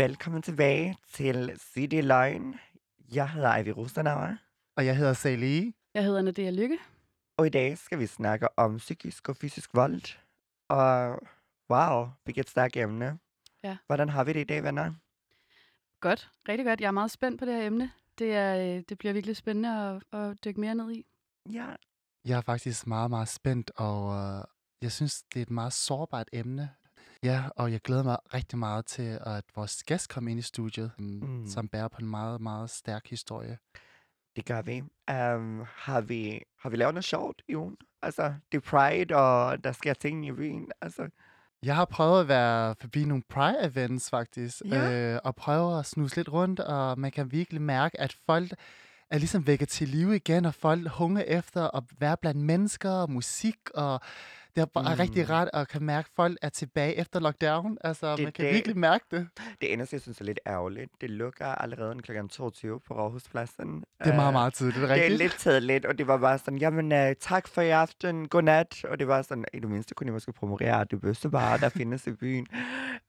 Velkommen tilbage til City Løgn. Jeg hedder Ivy Rosenauer, Og jeg hedder Sally. Jeg hedder Nadia Lykke. og i dag skal vi snakke om psykisk og fysisk vold. Og wow, hvilket stærkt emne. Ja. Hvordan har vi det i dag, venner? Godt, rigtig godt. Jeg er meget spændt på det her emne. Det, er, øh, det bliver virkelig spændende at, at dykke mere ned i. Ja, Jeg er faktisk meget, meget spændt, og øh, jeg synes, det er et meget sårbart emne. Ja, og jeg glæder mig rigtig meget til, at vores gæst kommer ind i studiet, mm. Mm. som bærer på en meget, meget stærk historie. det gør vi. Um, har vi. Har vi lavet noget sjovt i ugen? Altså, det er Pride, og der sker ting i byen. Altså, Jeg har prøvet at være forbi nogle Pride-events faktisk, Ja. øh, og prøve at snuse lidt rundt, og man kan virkelig mærke, at folk er ligesom vækket til live igen, og folk hunger efter at være blandt mennesker og musik, og det er bare mm. rigtig rart at kan mærke, at folk er tilbage efter lockdown. Altså, Det er man kan det. virkelig mærke det. det eneste, jeg synes er lidt ærgerligt, det lukker allerede kl. 22 på Rådhuspladsen. Det er meget, Øh, meget tidligt, det er Det er rigtigt. lidt lidt, og det var bare sådan, jamen uh, tak for i aften, godnat. Og det var sådan, i det mindste kunne jeg måske promovere det bedste bare, der findes i byen.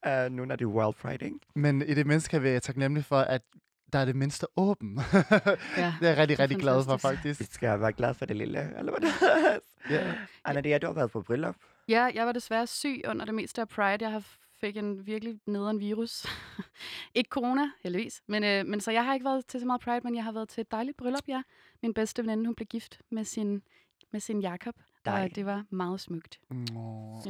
Uh, nu når det er World ikke? Men i det mindste kan vi være taknemmelige for, at der er det mindste åben. Ja, det er jeg rigtig, det er rigtig glad for, faktisk. Vi skal være glade for det lille, eller hvad det Ja. Anna, det er, du har været på bryllup. Ja, jeg var desværre syg under det meste af Pride. Jeg har fik en virkelig nederen virus. ikke corona, heldigvis. Men, øh, men så jeg har ikke været til så meget Pride, men jeg har været til et dejligt bryllup, ja. Min bedste veninde, hun blev gift med sin, med sin Jakob. Dej. Og det var meget smukt. Åh,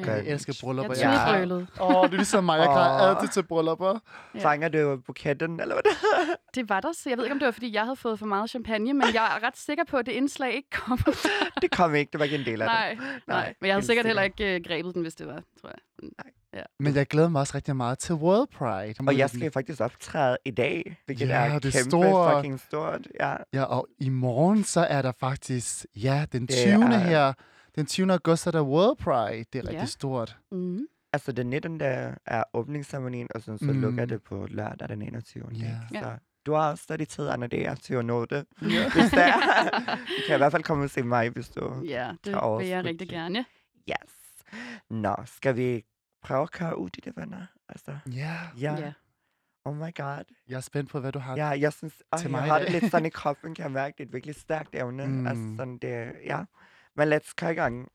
Ja. jeg elsker bryllupper. Jeg Ja. Åh, oh, det er ligesom mig. Jeg græder altid til bryllupper. Ja. Fanger du buketten, eller hvad det Det var der, så jeg ved ikke, om det var, fordi jeg havde fået for meget champagne, men jeg er ret sikker på, at det indslag ikke kom. Det kom ikke, det var ikke en del af nej, det. nej, Nej, Men jeg havde sikkert heller ikke uh, grebet den, hvis det var, tror jeg. Men jeg glæder mig også rigtig meget til World Pride. Og jeg skal faktisk optræde i dag, hvilket Ja, er det er kæmpe stort. fucking stort. Ja. Ja, og i morgen så er der faktisk, ja, den Det 20. er- her, den 20. august er der World Pride. Det er rigtig Ja. stort. Mm. Altså den 19. der er åbningsceremonien, og sådan, så mm. lukker det på lørdag den 21. Ja. Så du har også stadig tid, Anna, det er til at nå det. Ja. Hvis det er. du kan i hvert fald komme og se mig, hvis du... Ja, det Tager vil jeg rigtig gerne. Yes. Nå, skal vi prøve at køre ud i det, venner? Altså, Ja, ja. Ja. Oh my god. jeg er spændt på, hvad du har. Ja, jeg synes, øh, til jeg mig har det lidt sådan i kroppen, kan jeg mærke. Det er et virkelig stærkt evne. Mm. Altså sådan det, ja. Men lad os køre i gang.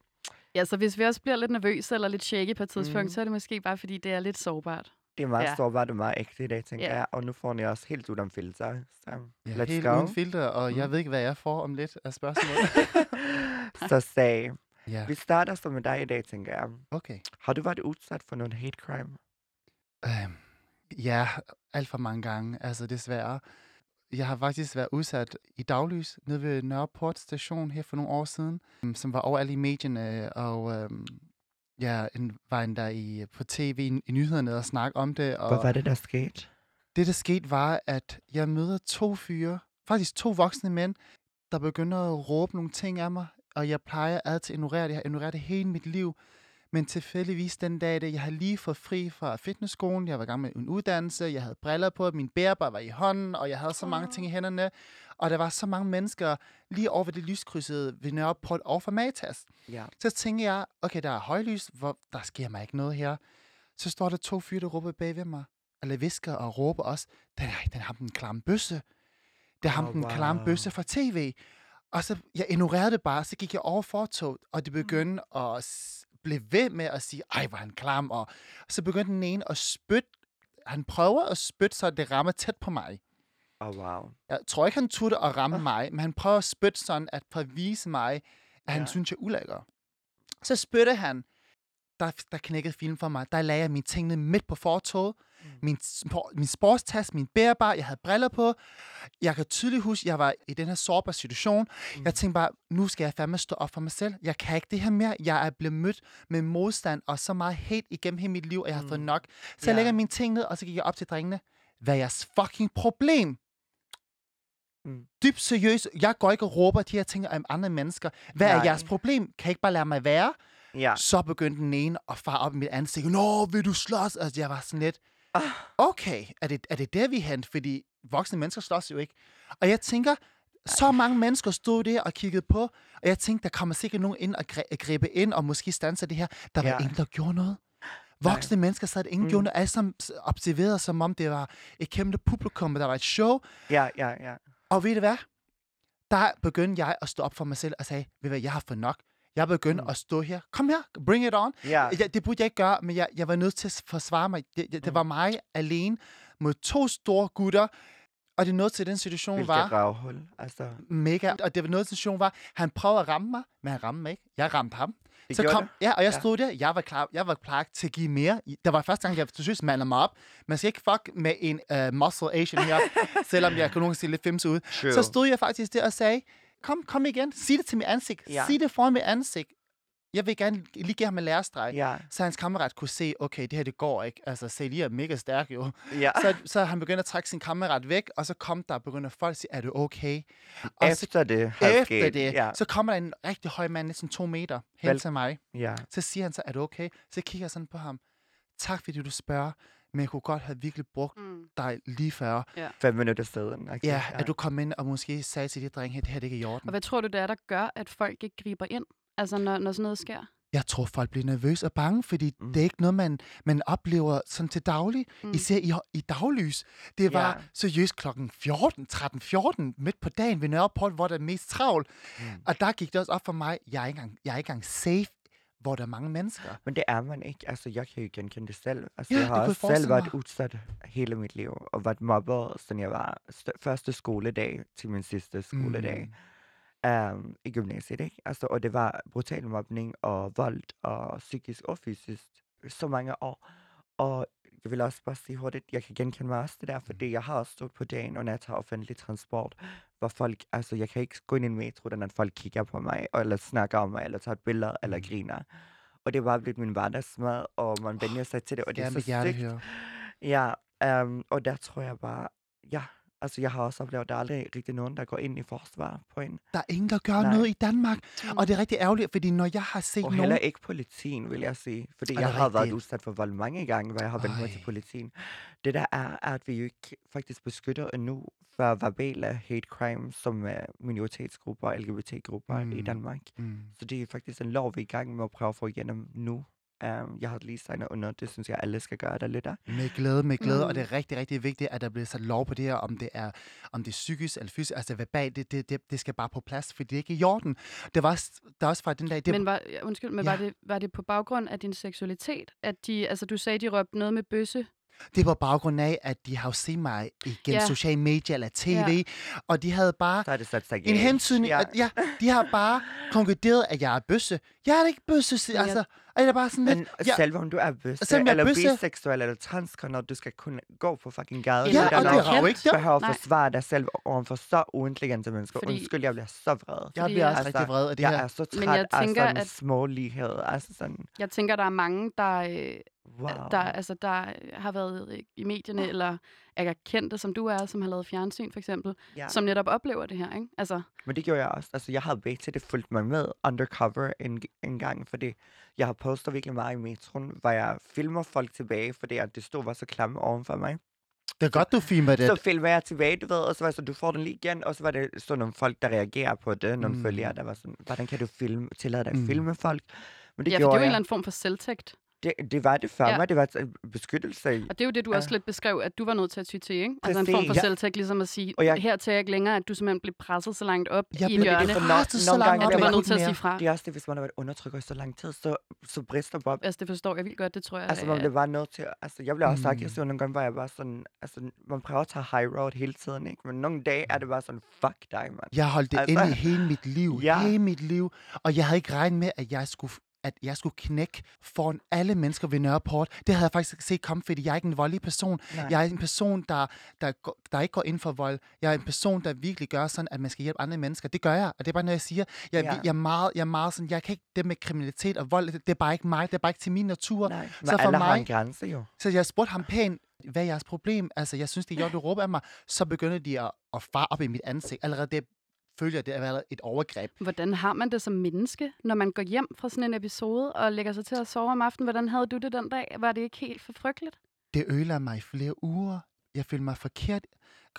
Ja, så hvis vi også bliver lidt nervøse eller lidt shaky på et tidspunkt, Mm. så er det måske bare, fordi det er lidt sårbart. Det er meget Ja. sårbart og meget ægte i dag, tænker Ja. jeg. Og nu får ni også helt uden filter. Så Ja, let's helt go. uden filter, og jeg Mm. ved ikke, hvad jeg får om lidt af spørgsmål. så sag. ja, Vi starter så med dig i dag, tænker jeg. okay. Har du været udsat for noget hate crime? Øhm, ja, alt for mange gange, altså desværre. Jeg har faktisk været udsat i daglys nede ved Nørreport station her for nogle år siden, øhm, som var overalt i medierne, og øhm, ja, en, var endda i, på tv i, i nyhederne og snakke om det. Og Hvad var det, der skete? det, der skete, var, at jeg møder to fyre, faktisk to voksne mænd, der begynder at råbe nogle ting af mig, og jeg plejer altid at ignorere det. Jeg har ignoreret det hele mit liv. Men tilfældigvis den dag, da jeg har lige fået fri fra fitnessskolen, jeg var i gang med en uddannelse, jeg havde briller på, min bærbar var i hånden, og jeg havde så mange ting i hænderne, og der var så mange mennesker lige over ved det lyskrydsede ved Nørreport og for Matas. Ja. Så tænker jeg, okay, der er højlys, hvor der sker mig ikke noget her. Så står der to fyre, der råber bag ved mig, eller visker og råber også, den er, den har den klamme bøsse. Det er ham Oh, den klamme wow. bøsse fra tv. Og så, jeg ignorerede det bare, så gik jeg over fortoget, og det begyndte at blive ved med at sige, ej, hvor han klam, og så begyndte den ene at spytte, han prøver at spytte, så det rammer tæt på mig. Oh, wow. Jeg tror ikke, han turde at ramme mig, men han prøver at spytte sådan, at for at vise mig, at han Ja. synes, jeg er ulækker. Så spytte han. Der, der knækkede film for mig. Der lagde jeg mine tingene midt på fortoget. Mm. Min, min sportstask, min bærbar, jeg havde briller på. Jeg kan tydeligt huske, jeg var i den her sårbare situation. Mm. Jeg tænkte bare, nu skal jeg fandme stå op for mig selv. Jeg kan ikke det her mere. Jeg er blevet mødt med modstand og så meget hate igennem hele mit liv, og jeg har fået Mm. nok. Så jeg lægger mine ting ned, og så gik jeg op til drengene. Hvad er jeres fucking problem? Mm. Dybt seriøst. Jeg går ikke og råber de her ting om andre mennesker. Hvad er Nej. jeres problem? Kan I ikke bare lade mig være? Ja. Så begyndte den ene at fare op i mit ansigt. Nå, vil du slås? Altså, jeg var sådan lidt, Ah. okay, er det, er det der, vi hen? Fordi voksne mennesker slås jo ikke. Og jeg tænker, så mange mennesker stod der og kiggede på, og jeg tænkte, der kommer sikkert nogen ind og gri- gribe ind og måske stanse det her. Der var Ja. ingen, der gjorde noget. Voksne mennesker sad, ingen Mm. gjorde noget, alle sammen observerede, som om det var et kæmpe publikum, der var et show. Ja, ja, ja. Og ved du hvad? Der begyndte jeg at stå op for mig selv og sagde, ved du hvad, jeg har fået nok. Jeg begyndte Mm. mm. at stå her. Kom her, bring it on. Ja, Jeg, det burde jeg ikke gøre, men jeg, jeg var nødt til at forsvare mig. Det, det, det var mig alene mod to store gutter, og det nåede til den situation hvilket var røvhul. Altså, mega, og det var noget til situation var, han prøvede at ramme mig, men han ramte mig ikke. Jeg ramte ham. det Så kom, det. ja, og jeg Ja. stod der, jeg var klar, jeg var klar til at give mere. Der var første gang, jeg synes, man mig op. Man skal ikke fuck med en uh, muscle Asian her, selvom jeg kan nogle gange se lidt femse ud. True. Så stod jeg faktisk der og sagde, kom, kom igen, sig det til mit ansigt. Ja. Sig det foran mit ansigt. Jeg vil gerne lige give ham en lærestreg. Ja, Så hans kammerat kunne se, okay, det her, det går ikke. Altså, se, de er mega stærke jo. ja. Så, så han begyndte at trække sin kammerat væk, og så kom der og begyndte folk at sige, er du okay? Og så, Efter det havde efter sket. det, Ja, så kommer der en rigtig høj mand, næsten to meter, hen Vel- til mig. ja. Så siger han så, er du okay? Så kigger jeg sådan på ham. Tak fordi du spørger, men jeg kunne godt have virkelig brugt Mm. dig lige før. Fem minutter siden. Okay. Ja, at du kom ind og måske sagde til de drenge, her, det her det er ikke i Og orden. hvad tror du, det er, der gør, at folk ikke griber ind? Altså, når, når sådan noget sker? Jeg tror, folk bliver nervøse og bange, fordi Mm. det er ikke noget, man, man oplever sådan til daglig. Mm. Især i, i daglys. Det var Ja. seriøst klokken 14, 13, 14 midt på dagen ved Nørreport, hvor der er mest travlt. Mm. Og der gik det også op for mig, jeg er ikke engang, jeg er ikke engang safe, hvor der er mange mennesker. Men det er man ikke. Altså, jeg kan jo genkende det selv. Altså, Ja, jeg har også selv været mig. udsat hele mit liv, og været mobbet, siden jeg var st- første skoledag til min sidste skoledag. Mm. um, i gymnasiet, ikke? Altså, og det var brutal mobning og vold og psykisk og fysisk så mange år. Og jeg vil også bare sige hurtigt, jeg kan genkende mig også det der, fordi jeg har også stået på dagen, og når jeg tager offentlig transport, hvor folk, altså jeg kan ikke gå ind i en metro, at folk kigger på mig, eller snakker om mig, eller tager et billede, eller Mm. griner. Og det var blevet min hverdagsmad, og man vender sig til det, og det er så høre. Ja, um, og der tror jeg bare, ja, altså jeg har også oplevet, at der er aldrig rigtig nogen, der går ind i forsvar på en. Der er ingen, der gør Nej. noget i Danmark. Og det er rigtig ærgerligt, fordi når jeg har set Og nogen... heller ikke politien, vil jeg sige. Fordi jeg det har været rigtigt? udsat for vold mange gange, hvor jeg har vendt mig til politien. Det der er, er, at vi jo ikke faktisk beskytter endnu for verbale hate crime, som er minoritetsgrupper og LGBT-grupper mm. i. Danmark. Mm. Så det er faktisk en lov, vi er i gang med at prøve at få igennem nu. Um, jeg har lige signet under, det synes jeg, alle skal gøre, der lytter. Med glæde, med glæde, mm. og det er rigtig, rigtig vigtigt, at der bliver sat lov på det her, om det er, om det er psykisk eller fysisk, altså verbalt, det, det, det, det skal bare på plads, for det er ikke i orden. Det var, der er også fra den dag, det, Men var, undskyld, men Ja. var, det, var det på baggrund af din seksualitet, at de, altså du sagde, de råbte noget med bøsse? det var på baggrund af, at de har jo set mig igennem ja. sociale medier eller tv, ja. og de havde bare Så har det sat sig en galt. hentydning, Ja. ja. At, ja, de har bare konkluderet, at jeg er bøsse. Jeg er ikke bøsse, altså, og jeg er bare sådan lidt, Men ja, selv om du er bøsse, Selvom jeg er eller bøsse- biseksuel, eller transkønner, du skal kunne gå på fucking gaden. Eller ja, og det er jo ikke det. behøver at forsvare dig selv overfor så uintelligente mennesker. Fordi- Undskyld, jeg bliver så vred. Jeg bliver også jeg- rigtig vred af det jeg her. er så Men træt jeg af tænker, sådan at- små lighed. Altså sådan, Jeg tænker, der er mange, der, øh, wow. der, altså, der har været øh, i medierne, eller er kendte, som du er, som har lavet fjernsyn for eksempel, ja. som netop oplever det her, ikke? Altså, Men det gjorde jeg også. Altså, jeg havde begge til det fulgt mig med undercover en, en gang, fordi jeg har postet virkelig meget i metroen, hvor jeg filmer folk tilbage, fordi at det stod var så klamme oven for mig. Det er godt, du filmer det. Så filmer jeg tilbage, du ved, og så var jeg så, du får den lige igen, og så var det sådan nogle folk, der reagerer på det, nogle mm. Følgere, der var sådan, hvordan kan du filme, tillade dig at Mm. filme folk? Men det ja, for det er jo en eller anden form for selvtægt. Det, det var det for Ja. mig, det var en beskyttelse. Og det er jo det, du også Ja. lidt beskrev, at du var nødt til at ty til, ikke? Altså en form for Ja. selvtægt, ligesom at sige, Og jeg- her til jeg ikke længere, at du simpelthen blev presset så langt op Jeg i et blev hjørne. for presset når- så nogle langt gange op, er Du det var jeg nødt til at sige fra. Det er også det, hvis man har været undertrykker i så lang tid, så, så brister Bob. Altså, det forstår jeg vildt godt, det tror jeg. Altså, man bliver bare nødt til, altså, jeg bliver også så Mm. aggressiv nogle gange, hvor jeg bare sådan, altså, man prøver at tage high road hele tiden, ikke? Men nogle dage er det bare sådan, fuck dig, mand. Jeg holdt det Altså- inde i hele mit liv. Ja. Hele mit liv. Og jeg havde ikke regnet med, at jeg skulle at jeg skulle knække foran alle mennesker ved Nørreport. Det havde jeg faktisk ikke set komme, fordi jeg er ikke en voldelig person. Nej. Jeg er en person, der, der, går- der ikke går ind for vold. Jeg er en person, der virkelig gør sådan, at man skal hjælpe andre mennesker. Det gør jeg, og det er bare noget, jeg siger. Jeg, Ja. jeg, er, meget, jeg er meget sådan, jeg kan ikke det med kriminalitet og vold. Det, er bare ikke mig. Det er bare ikke til min natur. Nej, men Så for alle har mig- en grænse jo. Så jeg spurgte ham pænt, hvad er jeres problem? Altså, jeg synes, det gjorde, du råber af mig. Så begynder de at, at fare op i mit ansigt. Allerede det føler jeg, det er været et overgreb. Hvordan har man det som menneske, når man går hjem fra sådan en episode og lægger sig til at sove om aftenen? Hvordan havde du det den dag? Var det ikke helt for frygteligt? Det ødelagde mig i flere uger. Jeg følte mig forkert.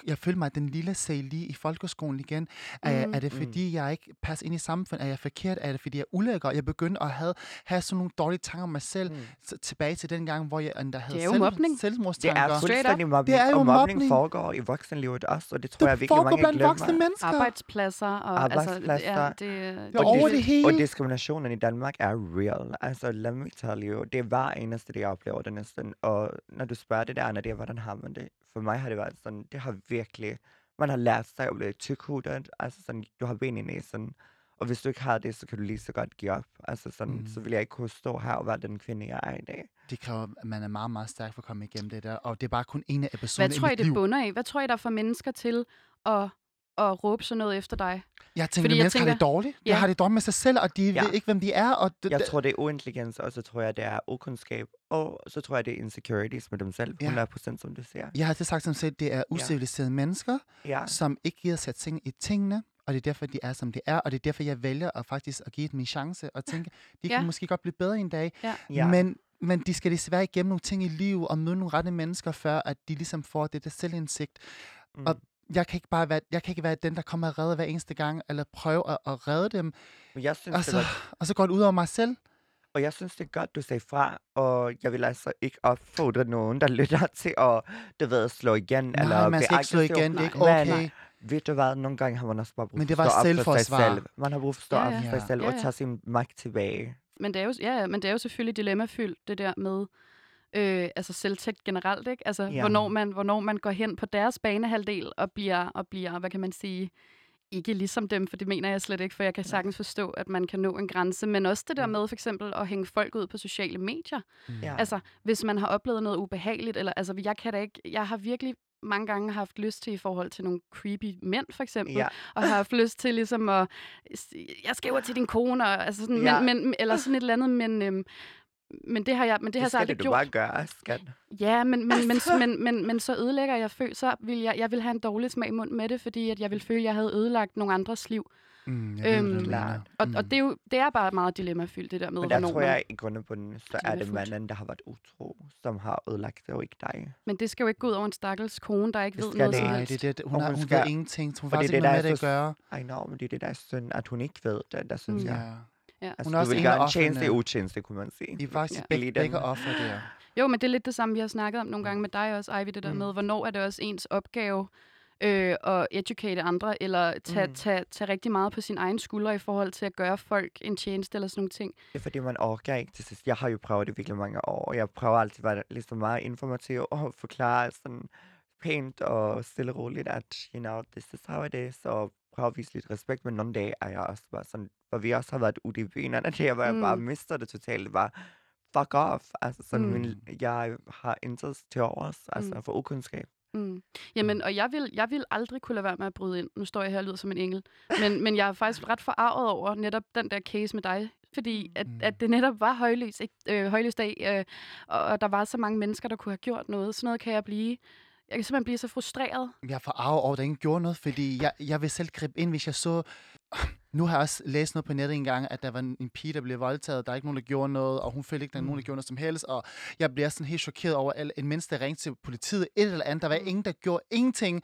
Jeg følte mig den lille Sally i folkeskolen igen. Er, Mm. er det Mm. fordi, jeg ikke passer ind i samfundet? Er jeg forkert? Er det fordi, jeg er ulækker? Jeg begyndte at have, have sådan nogle dårlige tanker om mig selv. Mm. Tilbage til den gang, hvor jeg endda havde Det er jo mobning. Det selvmordstanker. er fuldstændig mobning, Det er jo og mobning mobning. foregår i voksenlivet også, og det tror jeg det virkelig foregår mange blandt glemmer. voksne mennesker. Arbejdspladser og Arbejdspladser. altså, ja, det, Det er Og over dis- det hele. Og diskriminationen i Danmark er real. Altså, lad mig tell you. Det er hver eneste, det jeg oplever det næsten. Og når du spørger det der, når det er, hvordan har man det? For mig har det været sådan, det har virkelig... Man har lært sig at blive tykhudet. Altså sådan, du har ben i næsen. Og hvis du ikke har det, så kan du lige så godt give op. Altså sådan, Mm. så vil jeg ikke kunne stå her og være den kvinde, jeg er i dag. Det kræver, at man er meget, meget stærk for at komme igennem det der. Og det er bare kun en af episoderne hvad tror i det liv. bunder i? Hvad tror I, der får mennesker til at, at råbe sådan noget efter dig? Jeg tænker, Fordi at jeg mennesker har det dårligt. De Ja. har det dårligt med sig selv, og de Ja. ved ikke, hvem de er. Og det, Jeg tror, det er uintelligens, og så tror jeg, det er ukundskab. Og så tror jeg, det er insecurities med dem selv. Ja. 100% som du siger. jeg har altid sagt som set, det er usiviliserede mennesker, Ja. som ikke gider sætte ting i tingene, og det er derfor, de er, som de er, og det er derfor, jeg vælger at faktisk at give dem en chance, og tænke, de kan Ja. måske godt blive bedre en dag, ja. men, men de skal desværre igennem nogle ting i livet, og møde nogle rette mennesker, før at de ligesom får det der selvindsigt. Mm. og- Jeg kan ikke bare være, jeg kan ikke være den, der kommer og redder hver eneste gang, eller prøve at, at redde dem, Men jeg synes, og det så, var og så går det ud over mig selv. Og jeg synes, det er godt, du sagde fra, og jeg vil altså ikke opfordre nogen, der lytter til at, du ved, slå igen. Nej, eller man skal ikke slå igen, det er ikke Men okay. ved du hvad, nogle gange har man også bare brug Men for det at var stå op for sig selvforsvar. selv. Man har brug for at stå Ja, op ja. for sig selv Ja, og tage sin magt tilbage. Men det er jo, ja, ja, men det er jo selvfølgelig dilemmafyldt, det der med øh, altså selvtægt generelt, ikke? Altså, Ja. hvornår, man, hvornår man går hen på deres banehalvdel og bliver, og bliver, hvad kan man sige, ikke ligesom dem, for det mener jeg slet ikke, for jeg kan sagtens forstå, at man kan nå en grænse, men også det der Mm. med for eksempel at hænge folk ud på sociale medier. Ja. Altså, hvis man har oplevet noget ubehageligt, eller altså, jeg kan da ikke, jeg har virkelig mange gange haft lyst til i forhold til nogle creepy mænd, for eksempel, Ja. og har haft lyst til ligesom at, jeg skriver til din kone, og, altså sådan, Ja. men, men, eller sådan et eller andet, men, øhm, men det har jeg, men det, har det jeg så skal aldrig det, du gjort. bare gøre, skat. Ja, men, men, men, Altså. men, men, men så ødelægger jeg fø, så vil jeg, jeg vil have en dårlig smag i munden med det, fordi at jeg vil føle, at jeg havde ødelagt nogle andres liv. Mm, jeg Øhm, du mener. klart. Og, og det, er jo, det er bare meget dilemmafyldt, det der med, Men der tror jeg, i grund og bunden, så er det manden, der har været utro, som har ødelagt det, og ikke dig. Men det skal jo ikke gå ud over en stakkels kone, der ikke Det ved skal noget det som. Nej, helst. det er det. Hun, Og har, hun hun skal- ved ingenting. Hun har det er faktisk det, ikke der noget med er det at gøre. I know, men det er det, der er synd, at hun ikke ved det, der synes Mm. jeg. Ja. Altså, Hun er du også vil en tjeneste i utjeneste, kunne man sige. I er faktisk Ja. begge, begge offer der. Jo, men det er lidt det samme, vi har snakket om nogle gange med dig også, Ivy, det der Mm. med, hvornår er det også ens opgave øh, at educate andre, eller tage, Mm. tage, tage rigtig meget på sin egen skulder i forhold til at gøre folk en tjeneste eller sådan nogle ting. Det er fordi, man orker ikke til sidst. Jeg har jo prøvet det i virkelig mange år, og jeg prøver altid at være ligesom meget informativ og forklare sådan pænt og stille og roligt, at, you know, this is how it is, og prøve at vise lidt respekt, men nogle dage er jeg også bare sådan, hvor vi også har været ude i byen, og det er, hvor jeg bare Mm. mister det totalt, bare fuck off. Altså sådan, Mm. min, jeg har intet til overs, altså Mm. for ukundskab. Mm. Jamen, og jeg vil, jeg vil aldrig kunne lade være med at bryde ind. Nu står jeg her og lyder som en engel. Men, men jeg er faktisk ret forarvet over netop den der case med dig. Fordi at, Mm. at det netop var højlys, ikke? Øh, højlysdag, øh, og, og der var så mange mennesker, der kunne have gjort noget. Sådan noget kan jeg blive. Jeg kan simpelthen blive så frustreret. Jeg er forarvet over, at ingen gjorde noget, fordi jeg, jeg vil selv gribe ind, hvis jeg så... Nu har jeg også læst noget på nettet engang, at der var en pige, der blev voldtaget, der er ikke nogen, der gjorde noget, og hun følte ikke, der er nogen, der gjorde noget som helst, og jeg bliver sådan helt chokeret over, at en menneske, der ringte til politiet, et eller andet, der var ingen, der gjorde ingenting,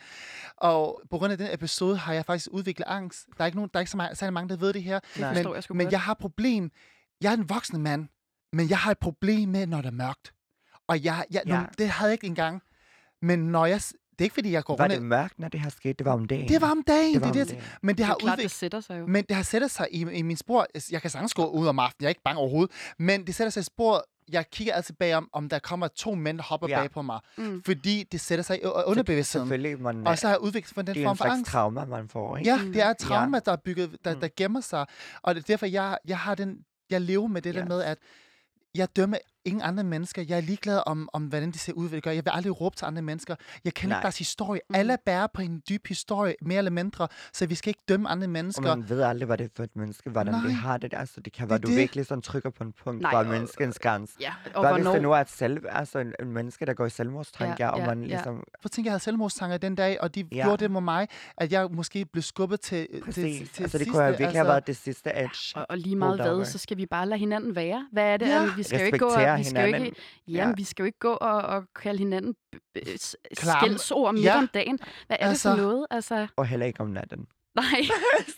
og på grund af den episode har jeg faktisk udviklet angst. Der er ikke, nogen, der er ikke så mange, særlig mange, der ved det her, Det men, jeg men jeg har et problem. Jeg er en voksen mand, men jeg har et problem med, når det er mørkt. Og jeg, jeg, Ja. ja. det havde jeg ikke engang. Men når jeg... Det er ikke, fordi jeg går Var rundt... det mørkt, når det her skete? Det var om dagen. det var om dagen. Det Det var det, om det, dagen. men det det har er klart, det udviklet... sætter sig jo. Men det har sættet sig i, i min spor. Jeg kan sagtens gå ud om aftenen. Jeg er ikke bange overhovedet. Men det sætter sig i spor. Jeg kigger altid bag om, om der kommer to mænd, der hopper Ja. bag på mig. Mm. Fordi det sætter sig i underbevidstheden. Selvfølgelig, man, Og så har jeg udviklet for den det er form en for slags angst. trauma, man får, ikke? Ja, Mm. det er et trauma, der er bygget, der, Mm. der gemmer sig. Og det er derfor, jeg, jeg har den, jeg lever med det der Yes. med, at jeg dømmer ingen andre mennesker. Jeg er ligeglad om, om hvordan de ser ud, hvad de gør. Jeg vil aldrig råbe til andre mennesker. Jeg kender Nej. deres historie. Mm. Alle bærer på en dyb historie, mere eller mindre. Så vi skal ikke dømme andre Og mennesker. man ved aldrig, hvad det er for et menneske, hvordan Nej. det har det. Altså, det kan Det være, er du det. virkelig sådan trykker på en punkt, Nej, hvor og- menneskens grænse. Ja, og Hvad hvis det nu er et selv, altså en, en menneske, der går i selvmordstanker, Ja, og ja, man ja. ligesom... For at tænke, jeg havde selvmordstanker den dag, og de Ja. gjorde det med mig, at jeg måske blev skubbet til, til, Præcis. til altså, det sidste. kunne have virkelig altså, have været det sidste edge. Og, og lige meget hvad, så skal vi bare lade hinanden være. Hvad er det? Ja. Ja. Vi skal jo ikke gå og Ignorere vi skal jo hinanden. ikke, jamen, Ja. vi skal jo ikke gå og, og kalde hinanden skældsord midt Ja. om dagen. Hvad er det Altså. for noget? Altså, Og heller ikke om natten. nej,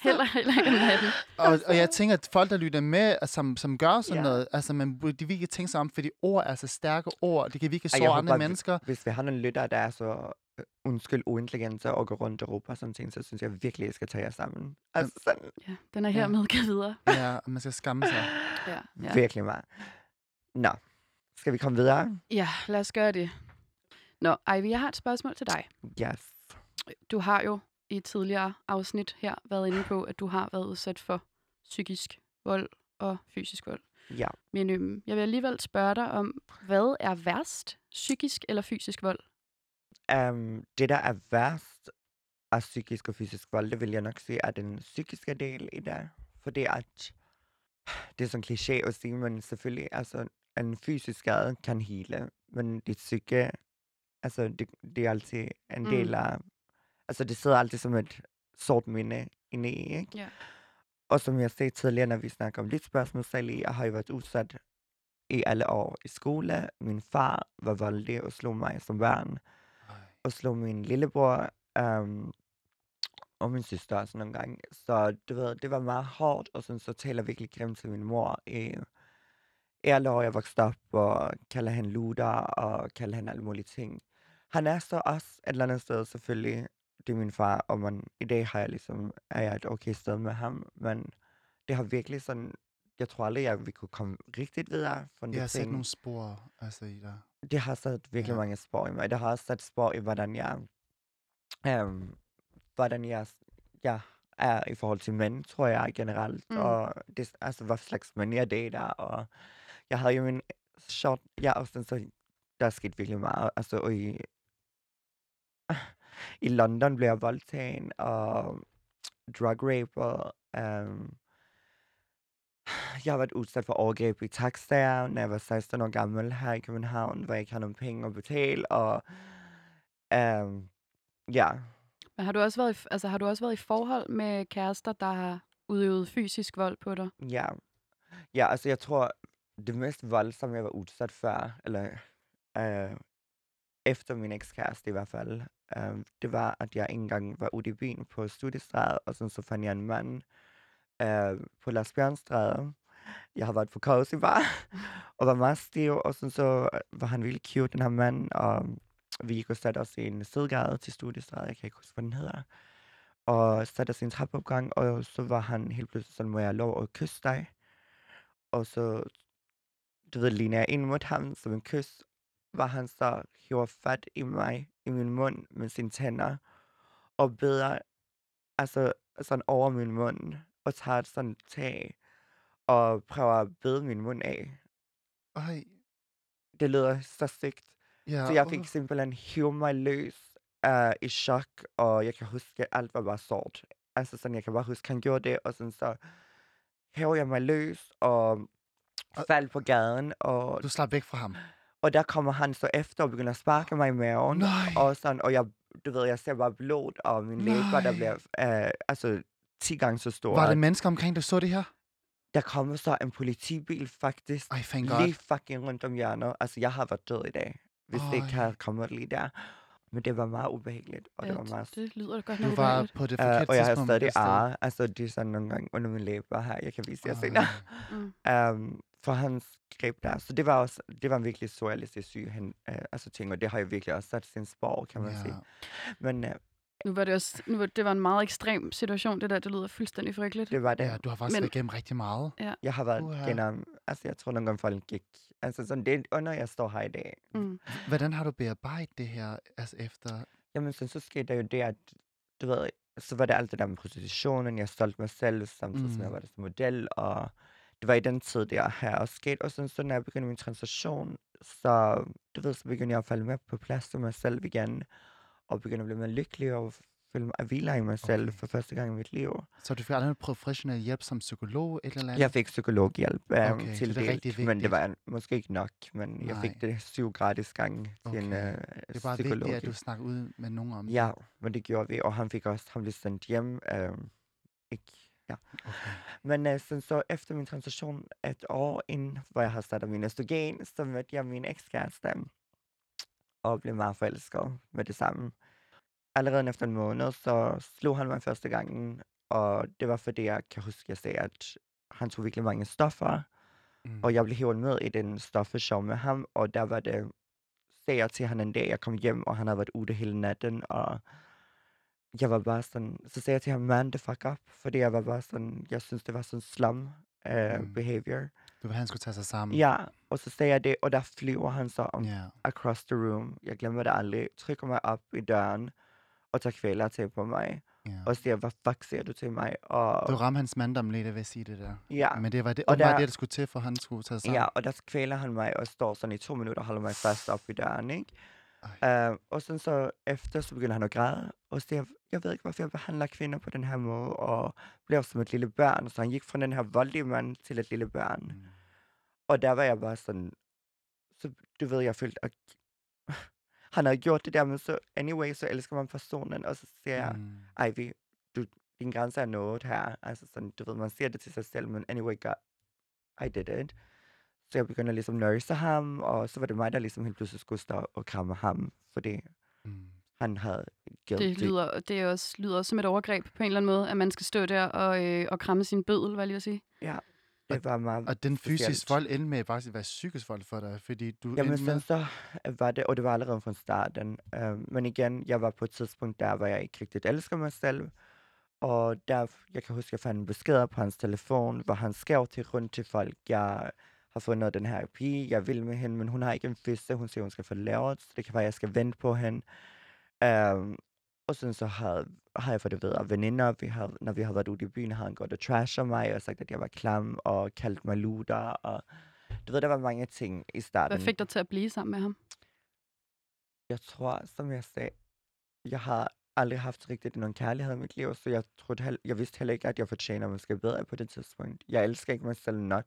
heller, heller ikke om natten. Og, og jeg tænker, at folk, der lytter med, og som, som gør sådan Ja. noget, altså man burde de virkelig tænke sig om, fordi ord er så stærke ord, det kan virkelig såre håber, andre vi- mennesker. Hvis vi har nogle lyttere, der er så øh, undskyld uintelligente og går rundt i Europa og sådan ting, så synes jeg virkelig, at jeg skal tage jer sammen. Altså sådan, Ja, den er hermed givet videre. Ja, og man skal skamme sig. Ja, ja. ja. virkelig meget. Nå, skal vi komme videre? ja, lad os gøre det. Nå, Ivy, jeg har et spørgsmål til dig. Yes. Du har jo i et tidligere afsnit her været inde på, at du har været udsat for psykisk vold og fysisk vold. Ja. Men øhm, jeg vil alligevel spørge dig om, hvad er værst, psykisk eller fysisk vold? Um, det, der er værst af psykisk og fysisk vold, det vil jeg nok sige, er den psykiske del i det. For det er, at det er sådan en kliché at sige, men selvfølgelig, altså, en fysisk skade kan hele, men dit psyke, altså, det, det er altid en Mm. del af, altså, det sidder altid som et sort minde inde i, ikke? Ja. Og som jeg sagde tidligere, når vi snakker om dit spørgsmål, Sally, jeg har jo været udsat i alle år i skole. Min far var voldelig og slog mig som barn og slog min lillebror um, og min søster også nogle gange. Så du ved, det var meget hårdt, og sådan, så taler jeg virkelig grimt til min mor i, alle år, jeg voksede op, og kalder hende luder, og kalder hende alle mulige ting. Han er så også et eller andet sted selvfølgelig, det er min far, og man, i dag har jeg ligesom, er jeg et okay sted med ham, men det har virkelig sådan, jeg tror aldrig, jeg vil kunne komme rigtigt videre fra Jeg de har sat ting nogle spor altså, i dig. det har sat virkelig Ja. mange spor i mig. Det har også sat spor i, hvordan jeg, øhm, hvordan jeg, jeg er i forhold til mænd, tror jeg generelt. Mm. Og det, altså, hvad slags mænd jeg dater. Og jeg havde jo min short, jeg også sådan, så der er sket virkelig meget. Altså, og i, i London blev jeg voldtagen og drug rape og øhm, jeg har været udsat for overgreb i taxaer, når jeg var 16 år gammel her i København, hvor jeg ikke havde nogen penge at betale, og øhm, ja, Men har du også været i, altså, har du også været i forhold med kærester, der har udøvet fysisk vold på dig? ja. Ja, altså jeg tror, det mest voldsomme, jeg var udsat for, eller øh, efter min ekskæreste i hvert fald, øh, det var, at jeg engang var ude i byen på studiestræde, og sådan, så fandt jeg en mand øh, på Lars Bjørnstræde. Jeg har været på Cozy Bar, og var meget stiv, og sådan, så var han virkelig cute, den her mand, og vi gik og satte os i en sidegade til studiestræde, jeg kan ikke huske, hvad den hedder, og satte os i en trappeopgang, og så var han helt pludselig sådan, må jeg lov at kysse dig? Og så, du ved, ligner ind mod ham som en kys, var han så hiver fat i mig, i min mund med sine tænder, og beder, altså sådan over min mund, og tager et sådan tag, og prøver at bede min mund af. Ej, Det lyder så sygt. ja, Så jeg fik simpelthen hive mig løs uh, i chok, og jeg kan huske, at alt var bare sort. Altså sådan, jeg kan bare huske, at han gjorde det, og sådan så hæver jeg mig løs, Og- faldt på gaden, og, Du slap væk fra ham. og der kommer han så efter og begynder at sparke mig i maven. Nej. Og sådan, og jeg, du ved, jeg ser bare blod, og min læber, der bliver uh, altså 10 gange så stor. Var det mennesker omkring, der så det her? Der kommer så en politibil faktisk, Ej, thank lige God. fucking rundt om hjørnet. Altså, jeg har været død i dag, hvis det ikke Ej. havde kommet lige der. Men det var meget ubehageligt, og det var meget... det lyder godt Du nok var ubehageligt. på det Uh, forkerte og jeg har stadig ar. Altså, det er sådan nogle gange under min læber her. Jeg kan vise jer senere. Ej. Mm. Um, for hans greb der. Så det var også, det var virkelig surrealistisk syg hen, uh, altså ting, og det har jo virkelig også sat sin spor, kan man Ja. sige. Men uh, Nu var det også, nu var, det var en meget ekstrem situation, det der. Det lyder fuldstændig frygteligt. det var det. Ja, du har faktisk Men- været igennem rigtig meget. Jeg har været Uha. gennem, altså jeg tror nogle gange folk gik, altså sådan, det er under jeg står her i dag. Mm. Hvordan har du bearbejdet det her altså efter? Jamen, så, så skete der jo det, at, du ved, så var det alt det der med prostitutionen, jeg solgte mig selv, samtidig som jeg Mm. var der som model, og det var i den tid, der her og skete. Og sådan, så når jeg begyndte min transition, så, du ved, så begyndte jeg at falde med på plads til mig selv igen, og begyndte at blive mere lykkelig, og føle mig hvile i mig selv Okay. for første gang i mit liv. Så du fik aldrig professionel hjælp som psykolog et eller andet? Jeg fik psykologhjælp um, Okay, okay, til det rigtig men det var måske ikke nok, men jeg Nej. fik det syv gratis gange til en Okay. uh, Det er bare vigtigt, at du snakker ud med nogen om det. Ja, men det gjorde vi, og han fik også, han blev sendt hjem, øh, ikke Okay. Men øh, sådan, så efter min transition et år inden, hvor jeg havde startet min østrogen, så mødte jeg min ekskæreste og blev meget forelsket med det samme. Allerede efter en måned, så slog han mig første gangen, og det var fordi, jeg kan huske, jeg sagde, at han tog virkelig mange stoffer, Mm. og jeg blev hævet med i den stoffeshow med ham, og der var det, sagde jeg til han en dag, jeg kom hjem, og han havde været ude hele natten, og jeg var bare sådan, så sagde jeg til ham, man, det fuck up, fordi jeg var bare sådan, jeg synes, det var sådan slum uh, Mm. behavior. Du han skulle tage sig sammen. Ja, og så sagde jeg det, og der flyver han så om Ja. across the room. Jeg glemmer det aldrig. Trykker mig op i døren og tager kvæler til på mig. ja. Og siger, hvad fuck siger du til mig? Og Du ramte hans mandom lidt, ved at sige det der. ja, Men det var det, Og der, der- det, der skulle til, for han skulle tage sig sammen. ja, og der kvæler han mig og står sådan i to minutter og holder mig fast op i døren, ikke? Uh, og sådan så efter, så begynder han at græde, og siger, jeg ved ikke, hvorfor jeg behandler kvinder på den her måde, og bliver som et lille børn. Så han gik fra den her voldelige mand til et lille børn. Mm. Og der var jeg bare sådan, så du ved, jeg følte, at han havde gjort det der, men så anyway, så elsker man personen, og så siger jeg, Mm. ej, vi, du, din grænse er nået her. Altså sådan, du ved, man siger det til sig selv, men anyway, God, I did it. Så jeg begyndte ligesom at nurse ham, og så var det mig, der ligesom helt pludselig skulle stå og kramme ham, fordi Mm. han havde guilty. Det lyder, det er også, lyder også som et overgreb på en eller anden måde, at man skal stå der og, øh, og kramme sin bødel, hvad jeg lige vil sige. Ja, det var meget Og den fysiske vold endte med faktisk at være psykisk vold for dig, fordi du Jamen med... sådan så var det, og det var allerede fra starten. Uh, men igen, jeg var på et tidspunkt der, hvor jeg ikke rigtig elsker mig selv. Og der, jeg kan huske, jeg fandt en besked på hans telefon, hvor han skrev til rundt til folk, jeg har fundet den her pige, jeg vil med hende, men hun har ikke en fisse, hun siger, hun skal få lavet, så det kan være, jeg skal vente på hende. Um, og sådan så har, har jeg fået det ved af veninder, vi har, når vi har været ude i byen, har han gået og trasher mig, og sagt, at jeg var klam, og kaldt mig luder, og du ved, der var mange ting i starten. Hvad fik dig til at blive sammen med ham? Jeg tror, som jeg sagde, jeg har aldrig haft rigtigt nogen kærlighed i mit liv, så jeg, troede, jeg vidste heller ikke, at jeg fortjener måske bedre på det tidspunkt. Jeg elsker ikke mig selv nok,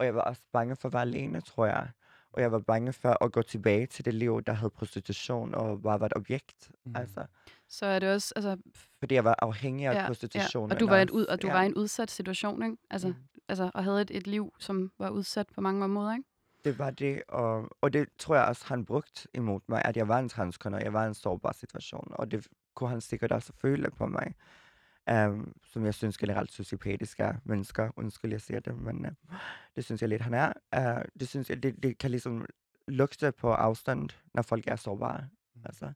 og jeg var også bange for at være alene, tror jeg. Og jeg var bange for at gå tilbage til det liv, der hed prostitution og bare var et objekt. Mm. Altså, Så er det også, altså, fordi jeg var afhængig af ja, ja, prostitution. og du var, et ud, og du ja. var i en udsat situation, ikke? Altså, Mm. altså, og havde et, et liv, som var udsat på mange måder, ikke? Det var det, og, og det tror jeg også, han brugt imod mig, at jeg var en transkønner, jeg var i en sårbar situation, og det kunne han sikkert også føle på mig. Um, som jeg synes generelt sociopatiske mennesker, undskyld, jeg siger det, men uh, det synes jeg lidt, han er. Uh, det synes jeg, det, det kan ligesom lugte på afstand, når folk er sårbare. Mm. Altså.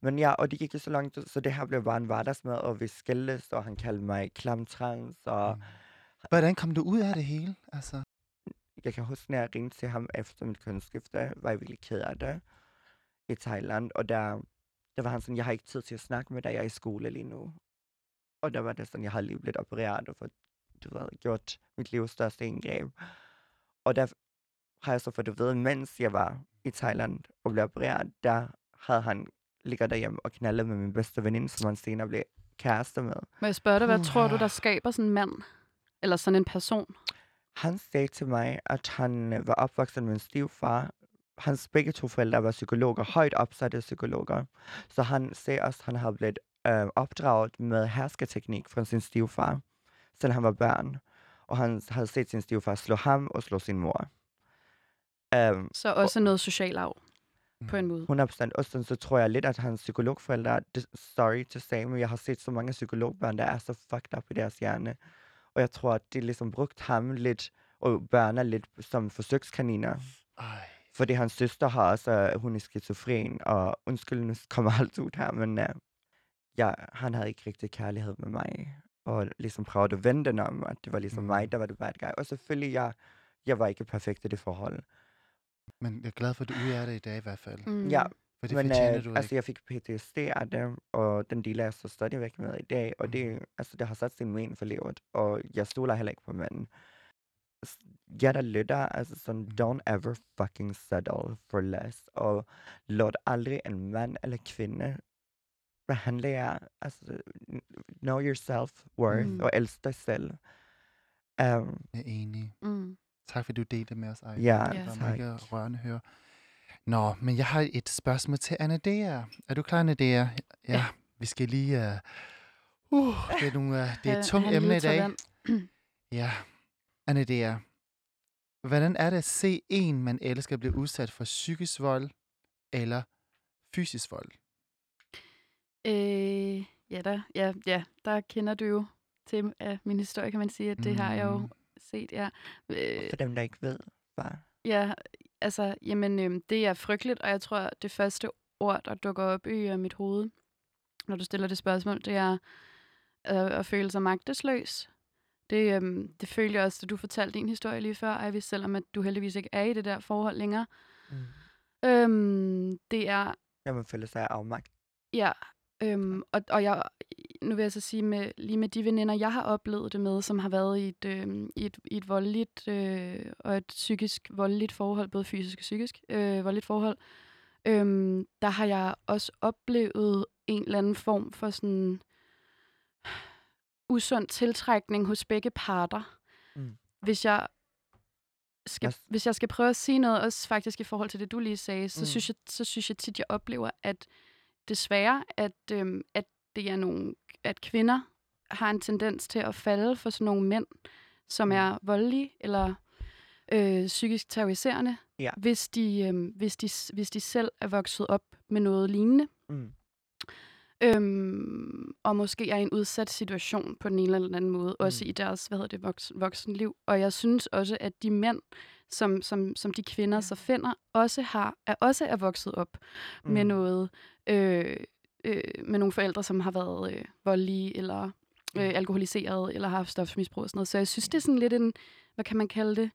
Men ja, og det gik jo så langt, så det her blev bare en hverdagsmad, og vi skældes, og han kaldte mig klamtrans, og Mm. Hvordan kom du ud af det hele? Altså, jeg kan huske, når jeg ringte til ham efter mit kønsskifte, var jeg virkelig ked af det i Thailand. Og der, der var han sådan, jeg har ikke tid til at snakke med dig, jeg er i skole lige nu. Og der var det sådan, jeg har lige blevet opereret og fået, du ved, gjort mit livs største indgreb. Og der har jeg så fået det ved, mens jeg var i Thailand og blev opereret, der havde han ligget derhjemme og knaldet med min bedste veninde, som han senere blev kæreste med. Må jeg spørge dig, hvad tror du, der skaber sådan en mand? Eller sådan en person? Han sagde til mig, at han øh, var opvokset med en stivfar. Hans begge to forældre var psykologer, højt opsatte psykologer. Så han sagde også, at han har blevet øh, opdraget med hersketeknik fra sin stivfar, selvom han var børn. Og han havde set sin stivfar slå ham og slå sin mor. Um, Så også noget social arv, på en Mm. måde. 100% Og sådan, så tror jeg lidt, at hans psykologforældre, sorry to say, men jeg har set så mange psykologbørn, der er så fucked up i deres hjerne. Og jeg tror, at de ligesom brugt ham lidt, og børn er lidt som forsøgskaniner. Ej. Fordi hans søster har også, øh, hun er skizofren, og undskyld, nu kommer alt ud her, men uh, ja, han havde ikke rigtig kærlighed med mig. Og ligesom prøvede at vende den om, at det var ligesom Mm. mm. mig, der var det bad guy. Og selvfølgelig, jeg, jeg var ikke perfekt i det forhold. Men jeg er glad for, at du er det i dag i hvert fald. Mm. Ja, For det men øh, du altså, ikke. jeg fik PTSD af det, og den deler jeg så stadigvæk med i dag, og det, altså, det har sat sin men for livet, og jeg stoler heller ikke på manden. Jeg der lytter, altså sådan, Mhm. don't ever fucking settle for less, og lad aldrig en mand eller kvinde behandle jer, altså, know your self-worth, Mm. og elsk dig selv. Um, Jeg er enig. Mm. Tak fordi du delte det med os, Ej. Ja, det var tak. mega rørende at høre. Nå, men jeg har et spørgsmål til Anna Dea. Er du klar, Anna Dea? Ja, Ja. vi skal lige... Uh... Uh, det er, nogle, uh, det er et tungt have en emne i dag. Ja. Er, hvordan er det at se en, man elsker, blive udsat for psykisk vold eller fysisk vold? Øh, ja, der, ja, ja, der kender du jo til af min historie, kan man sige, at det har jeg jo Mm. set, ja. Øh, For dem, der ikke ved, hvad... ja, altså, jamen, øh, det er frygteligt, og jeg tror, det første ord, der dukker op i øh, mit hoved, når du stiller det spørgsmål, det er øh, at føle sig magtesløs. Det, øh, det følte jeg også, da du fortalte din historie lige før, Ivy, selvom at du heldigvis ikke er i det der forhold længere. Mm. Øhm, det er Ja, man føler sig afmagt. Ja, øhm, og, og jeg, nu vil jeg så sige, med, lige med de veninder, jeg har oplevet det med, som har været i et, øhm, i et, i et voldeligt øh, og et psykisk voldeligt forhold, både fysisk og psykisk øh, voldeligt forhold, øhm, der har jeg også oplevet en eller anden form for sådan usund tiltrækning hos begge parter. Mm. Hvis jeg skal, Yes. hvis jeg skal prøve at sige noget, også faktisk i forhold til det, du lige sagde, så, Mm. synes, jeg, så synes jeg tit, jeg oplever, at desværre, at, øhm, at det er nogle, at kvinder har en tendens til at falde for sådan nogle mænd, som Mm. er voldelige eller øh, psykisk terroriserende, Ja. hvis, de, øhm, hvis, de, hvis de selv er vokset op med noget lignende, Mm. øhm, og måske er i en udsat situation på den ene eller den anden måde, også Mm. i deres hvad hedder det, voks, voksenliv. Og jeg synes også, at de mænd, som, som, som de kvinder så finder, også har er også er vokset op mm. med noget øh, øh, med nogle forældre, som har været øh, voldelige eller øh, alkoholiseret eller har haft stofmisbrug og sådan noget. Så jeg synes, det er sådan lidt en, hvad kan man kalde det?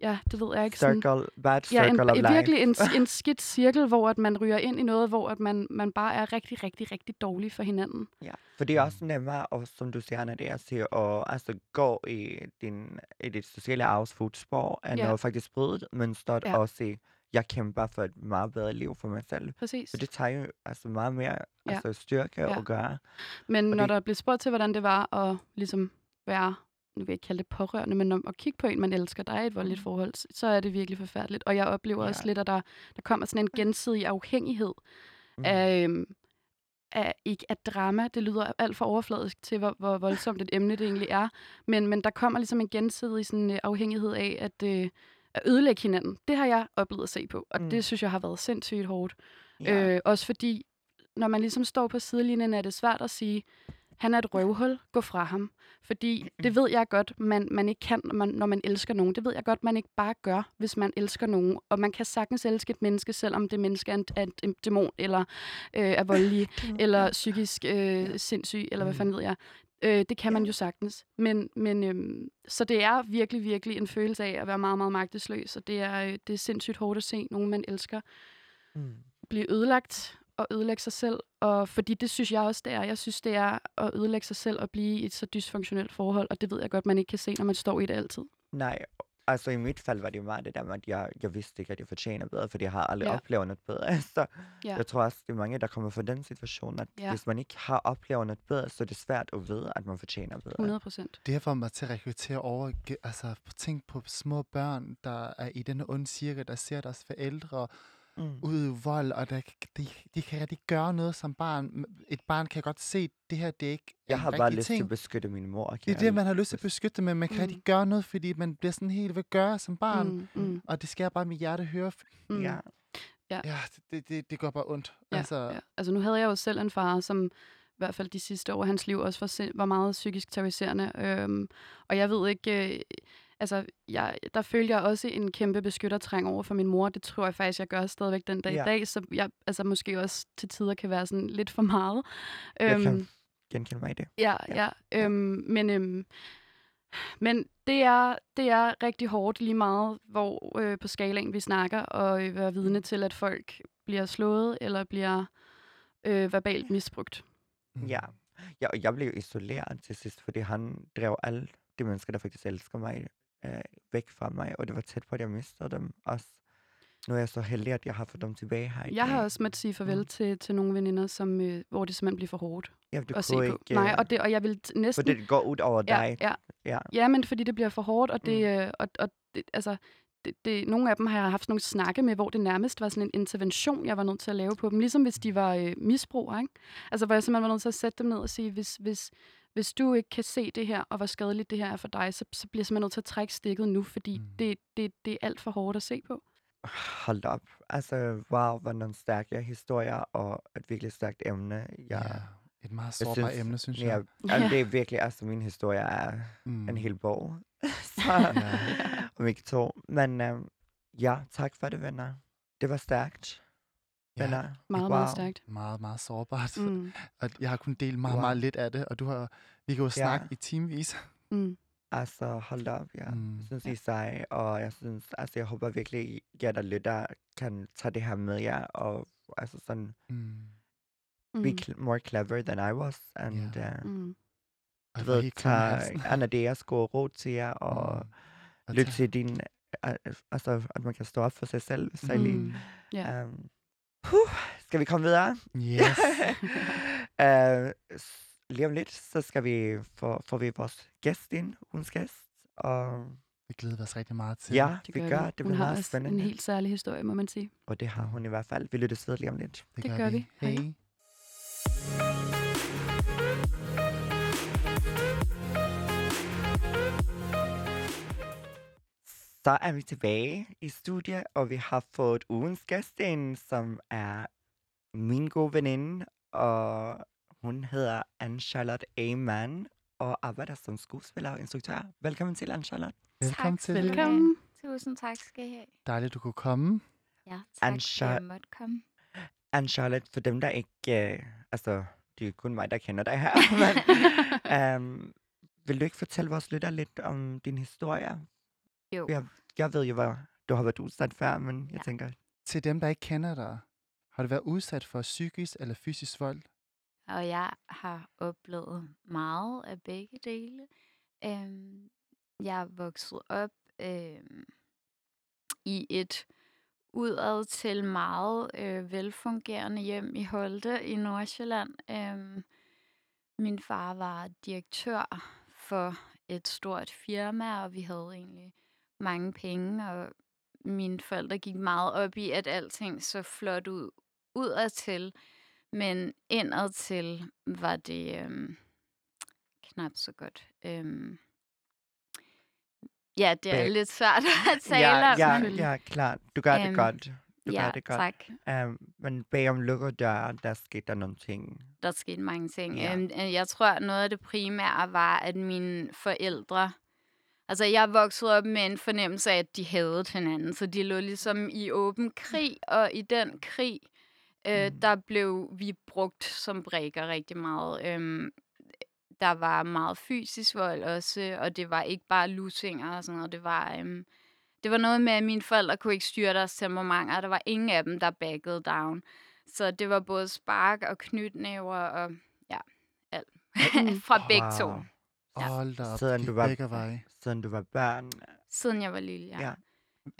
Ja, det ved jeg ikke. Sådan, Circle, bad Ja, circle en, of life. virkelig en, en skidt cirkel, hvor at man ryger ind i noget, hvor at man, man bare er rigtig, rigtig, rigtig dårlig for hinanden. Ja, for det er også nemmere, og som du siger, når det er til at altså, gå i, din, i dit sociale arvsfodspor, end Ja. at faktisk bryde mønstret Ja. og sige, jeg kæmper for et meget bedre liv for mig selv. Præcis. Så det tager jo altså meget mere Ja. altså, styrke Ja. at gøre. Men og når det- der bliver spurgt til, hvordan det var at ligesom være, nu vil jeg ikke kalde det pårørende, men om at kigge på en, man elsker, er i et voldeligt forhold, s- så er det virkelig forfærdeligt. Og jeg oplever Ja. også lidt, at der, der kommer sådan en gensidig afhængighed Mm. af, øhm, af, ikke af drama. Det lyder alt for overfladisk til, hvor, hvor voldsomt et emne det egentlig er. Men, men der kommer ligesom en gensidig sådan, øh, afhængighed af at, øh, at ødelægge hinanden. Det har jeg oplevet at se på, og Mm. det synes jeg har været sindssygt hårdt. ja. Øh, også fordi, når man ligesom står på sidelinjen, er det svært at sige, han er et røvhul, gå fra ham. Fordi det ved jeg godt, man, man ikke kan, når man, når man elsker nogen. Det ved jeg godt, man ikke bare gør, hvis man elsker nogen. Og man kan sagtens elske et menneske, selvom det menneske er en, er en dæmon, eller øh, er voldelig, eller psykisk øh, sindssyg, eller hvad Mm. fanden ved jeg. Øh, det kan man jo sagtens. Men, men øhm, så det er virkelig, virkelig en følelse af at være meget, meget magtesløs. Og det er, øh, det er sindssygt hårdt at se nogen, man elsker, Mm. blive ødelagt og ødelægge sig selv. Og fordi det synes jeg også, det er. Jeg synes, det er at ødelægge sig selv og blive i et så dysfunktionelt forhold. Og det ved jeg godt, man ikke kan se, når man står i det altid. Nej, altså i mit fald var det jo meget det der med, at jeg, jeg vidste ikke, at jeg fortjener bedre, fordi jeg har aldrig Ja. oplevet noget bedre. Så Ja. jeg tror også, det er mange, der kommer fra den situation, at Ja. hvis man ikke har oplevet noget bedre, så er det svært at vide, at man fortjener bedre. 100 procent. Det har fået mig til at rekruttere over, altså tænk på små børn, der er i denne onde cirkel, der ser deres forældre Mm. ud i vold, og der, de, de kan rigtig gøre noget som barn. Et barn kan godt se, at det her, det er ikke Jeg har bare lyst til ting. at beskytte min mor. Det er det, man har lyst til at beskytte, men man kan Mm. rigtig gøre noget, fordi man bliver sådan helt ved gøre som barn. Mm, mm, Og det skal jeg bare mit hjerte høre. mm. Ja. Ja, det, det, det går bare ondt. Ja, altså, ja. altså nu havde jeg jo selv en far, som i hvert fald de sidste år af hans liv også var, var meget psykisk terroriserende. Øhm, og jeg ved ikke, øh, altså jeg, der følte jeg også en kæmpe beskyttertræng over for min mor. Det tror jeg faktisk, jeg gør stadigvæk den dag Ja. i dag. Så jeg altså måske også til tider kan være sådan lidt for meget. Jeg Øhm, kan genkende mig i det. Ja, ja. Øhm, men, øhm, men det er, det er rigtig hårdt lige meget, hvor øh, på skalaen vi snakker, og øh, være vidne til, at folk bliver slået eller bliver øh, verbalt misbrugt. Ja. ja, og jeg blev isoleret til sidst, fordi han drev alle de mennesker, der faktisk elsker mig, øh, væk fra mig, og det var tæt på, at jeg mistede dem også. Nu er jeg så heldig, at jeg har fået dem tilbage her i Jeg har også måttet sige farvel Mm. til, til nogle veninder, som, øh, hvor det simpelthen bliver for hårdt Ja, du at se på. ikke, Nej, øh, og, det, og jeg vil t- For næsten... det går ud over ja, dig. ja, Ja. ja, men fordi det bliver for hårdt, og det, Mm. øh, og, og det, altså, det, det, nogle af dem har jeg haft nogle snakke med, hvor det nærmest var sådan en intervention, jeg var nødt til at lave på dem. Ligesom hvis de var øh, misbrugere, ikke? Altså, hvor jeg simpelthen var nødt til at sætte dem ned og sige, hvis, hvis, hvis du ikke kan se det her, og hvor skadeligt det her er for dig, så, så bliver jeg simpelthen nødt til at trække stikket nu, fordi Mm. det, det, det er alt for hårdt at se på. Hold op. Altså, wow, hvor nogle stærke historier og et virkelig stærkt emne. Jeg, Ja, et meget jeg sårbart emne, synes ja, jeg. altså, Ja. det er virkelig, altså min historie er Mm. en hel bog. Så, Ja. om ikke to. Men øhm, ja, tak for det, venner. Det var stærkt, Ja, venner. Meget, wow. meget stærkt. meget, meget sårbart. Mm. Og jeg har kun delt meget, Wow. meget lidt af det, og du har, vi kan jo snakke i timevis. Mm. Altså, hold op, ja. Mm. Jeg synes, I er seje, og jeg synes, altså, jeg håber virkelig, I- jer der lytter, kan tage det her med jer, og altså sådan, Mm. be cl- more clever than I was, and Ja. uh, Mm. Du ved, tage. Anadeas gode råd til jer, og Mm. Lytte til din, altså, at man kan stå op for sig selv, særlig. Mm. Ja. Um, puh, skal vi komme videre? Yes. uh, lige om lidt, så skal vi få, får vi vores gæst ind, ugens gæst, og Vi glæder os rigtig meget til. ja, Det vi gør gør, vi. det Hun bliver har meget spændende. en helt særlig historie, må man sige. Og det har hun i hvert fald. Vi lyttes ved lige om lidt. det, det gør vi. Hej. Hej. Så er vi tilbage i studiet, og vi har fået ugens gæst ind, som er min gode veninde, og hun hedder Anne-Charlotte A. Mann, og arbejder som skuespiller og instruktør. Velkommen til, Anne-Charlotte. Velkommen tak til. Velkommen. Tusind tak skal I have. Dejligt, du kunne komme. Ja, tak at jeg måtte komme. Anne-Charlotte, for dem, der ikke... Øh, altså, det er kun mig, der kender dig her, men øhm, vil du ikke fortælle vores lytter lidt om din historie? Jo, Ja. Jeg ved jo, hvad du har været udsat før, men jeg Ja. tænker, Til dem, der ikke kender dig, har du været udsat for psykisk eller fysisk vold? og jeg har oplevet meget af begge dele. Øhm, jeg er vokset op øhm, i et udad til meget øh, velfungerende hjem i Holte i Nordsjælland. Øhm, min far var direktør for et stort firma, og vi havde egentlig mange penge, og mine forældre gik meget op i, at alting så flot ud udadtil, men indadtil var det øhm, knap så godt. Øhm, ja, det er Bag- lidt svært at tale ja, om. ja, ja, klart. Du gør det Øhm, godt. Du ja, gør det godt. tak. Um, men bagom lukkede døre, der skete der nogle ting. Der skete mange ting. Ja. Øh, jeg tror, noget af det primære var, at mine forældre... Altså, jeg voksede op med en fornemmelse af, at de havde hinanden. Så de lå ligesom i åben krig, og i den krig, øh, Mm. der blev vi brugt som brækker rigtig meget. Øhm, der var meget fysisk vold også, og det var ikke bare lusinger og sådan noget. Det var, øhm, det var noget med, at mine forældre kunne ikke styre deres temperamenter, og der var ingen af dem, der backede down. Så det var både spark og knytnæver og ja, alt. Mm. Fra begge to. Hold da op, Siden du var- begge veje. Siden du var børn. siden jeg var lille, ja. Ja.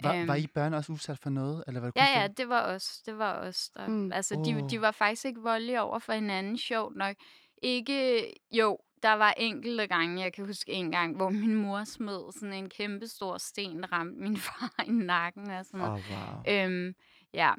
Var, var Øhm. I børn også udsat for noget? Eller var det kun Ja, ja, det var os. Det var os. Der, Mm. mm. Altså, de, Åh. de var faktisk ikke voldelige over for hinanden, sjovt nok. Ikke, jo, der var enkelte gange, jeg kan huske en gang, hvor min mor smed sådan en kæmpe stor sten, ramte min far i nakken og sådan Åh, noget. oh, wow. Øhm, ja,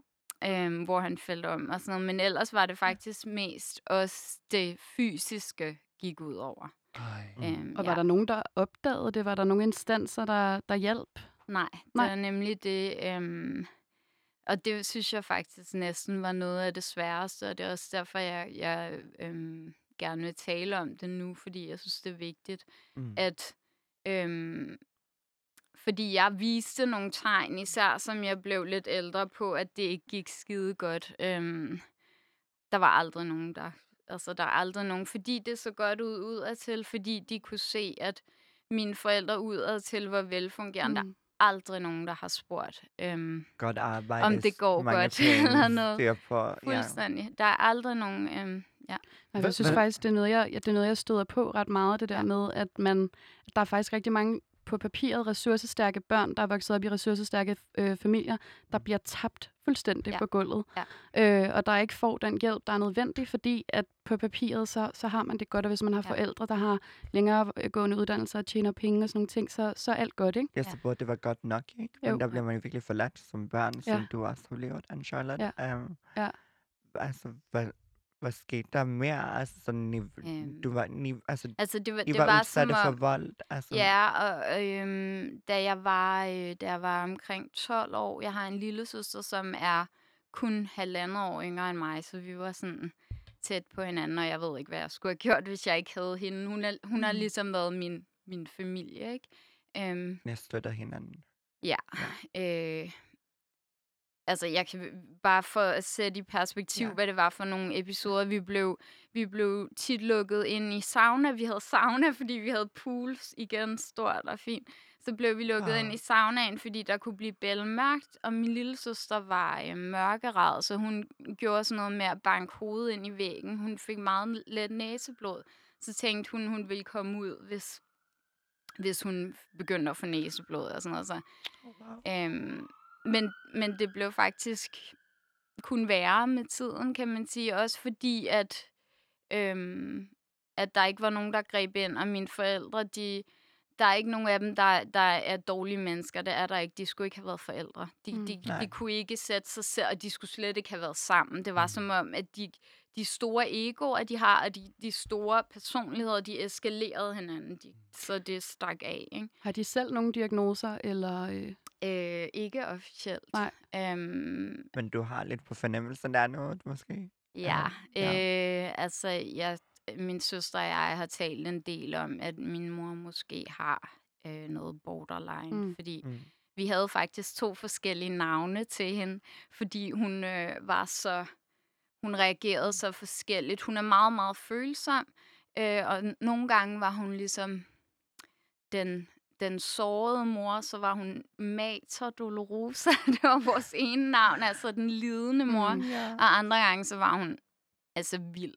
øhm, hvor han faldt om og sådan noget. Men ellers var det faktisk mest også det fysiske gik ud over. Ej. Mm. Øhm, Og ja. var der nogen, der opdagede det? Var der nogle instanser, der, der hjalp? Nej, det Nej. er nemlig det. Øhm, og det synes jeg faktisk næsten var noget af det sværeste, og det er også derfor, jeg, jeg øhm, gerne vil tale om det nu, fordi jeg synes, det er vigtigt, Mm. at øhm, fordi jeg viste nogle tegn, især som jeg blev lidt ældre på, at det ikke gik skide godt. Øhm, der var aldrig nogen, der... Altså, der er aldrig nogen, fordi det så godt ud udadtil, fordi de kunne se, at mine forældre udadtil var velfungerende. Mm. Der er aldrig nogen, der har spurgt. Øhm, Godt arbejde. om det går godt eller noget. på. Ja. fuldstændig. Der er aldrig nogen... Øhm, ja. Jeg synes faktisk, det er, noget, jeg, det er noget, jeg støder på ret meget, det der med, at man, at der er faktisk rigtig mange på papiret ressourcestærke børn, der er vokset op i ressourcestærke øh, familier, der bliver tabt fuldstændig Ja. på gulvet. Ja. Øh, og der ikke får den hjælp, der er nødvendig, fordi at på papiret, så, så har man det godt, og hvis man har Ja. forældre, der har længere øh, gående uddannelser og tjener penge og sådan nogle ting, så, så er alt godt, ikke? Ja, så burde det være godt nok, ikke? Men Jo. der bliver man jo virkelig forladt som børn, som Ja. du også har levet, Anne-Charlotte. Ja. Um, Ja. Altså, hvad, hvad skete der mere? Altså, sådan, Øhm. du var, ni, altså, Altså, det var, I det var, var udsatte som for vold. Altså, Ja, og øhm, da jeg var øh, da jeg var omkring 12 år, jeg har en lille søster, som er kun halvandet år yngre end mig, så vi var sådan tæt på hinanden, og jeg ved ikke, hvad jeg skulle have gjort, hvis jeg ikke havde hende. Hun, er, hun har Mm. ligesom været min, min familie, ikke? Øhm, Jeg støtter hinanden. Ja. Øh, altså, jeg kan bare for at sætte i perspektiv, Ja. hvad det var for nogle episoder. Vi blev, vi blev tit lukket ind i sauna. Vi havde sauna, fordi vi havde pools igen, stort og fint. Så blev vi lukket Wow. ind i saunaen, fordi der kunne blive bælmørkt, og min lille søster var øh, mørkeret, så hun gjorde sådan noget med at banke hovedet ind i væggen. Hun fik meget let næseblod. Så tænkte hun, hun ville komme ud, hvis, hvis hun begyndte at få næseblod og sådan noget. Så Oh, wow. Øhm, men, men det blev faktisk kun værre med tiden, kan man sige. Også fordi, at, øhm, at der ikke var nogen, der greb ind, og mine forældre, de, der er ikke nogen af dem, der, der er dårlige mennesker. Det er der ikke. De skulle ikke have været forældre. De, Mm. mm. de, Nej. de kunne ikke sætte sig selv, og de skulle slet ikke have været sammen. Det var Mm. som om, at de, de store egoer, de har, og de, de store personligheder, de eskalerede hinanden. De, så det stak af, ikke? Har de selv nogle diagnoser, eller... Øh, Øh, ikke officielt. Nej. Øhm, Men du har lidt på fornemmelsen, der er noget, måske? ja, Ja. Øh, altså jeg, min søster og jeg har talt en del om, at min mor måske har øh, noget borderline, Mm. fordi Mm. vi havde faktisk to forskellige navne til hende, fordi hun øh, var så, hun reagerede så forskelligt. Hun er meget, meget følsom, øh, og n- nogle gange var hun ligesom den, den sårede mor, så var hun Mater Dolorosa. det var vores ene navn, altså den lidende mor. Mm. Ja. Og andre gange, så var hun altså vild.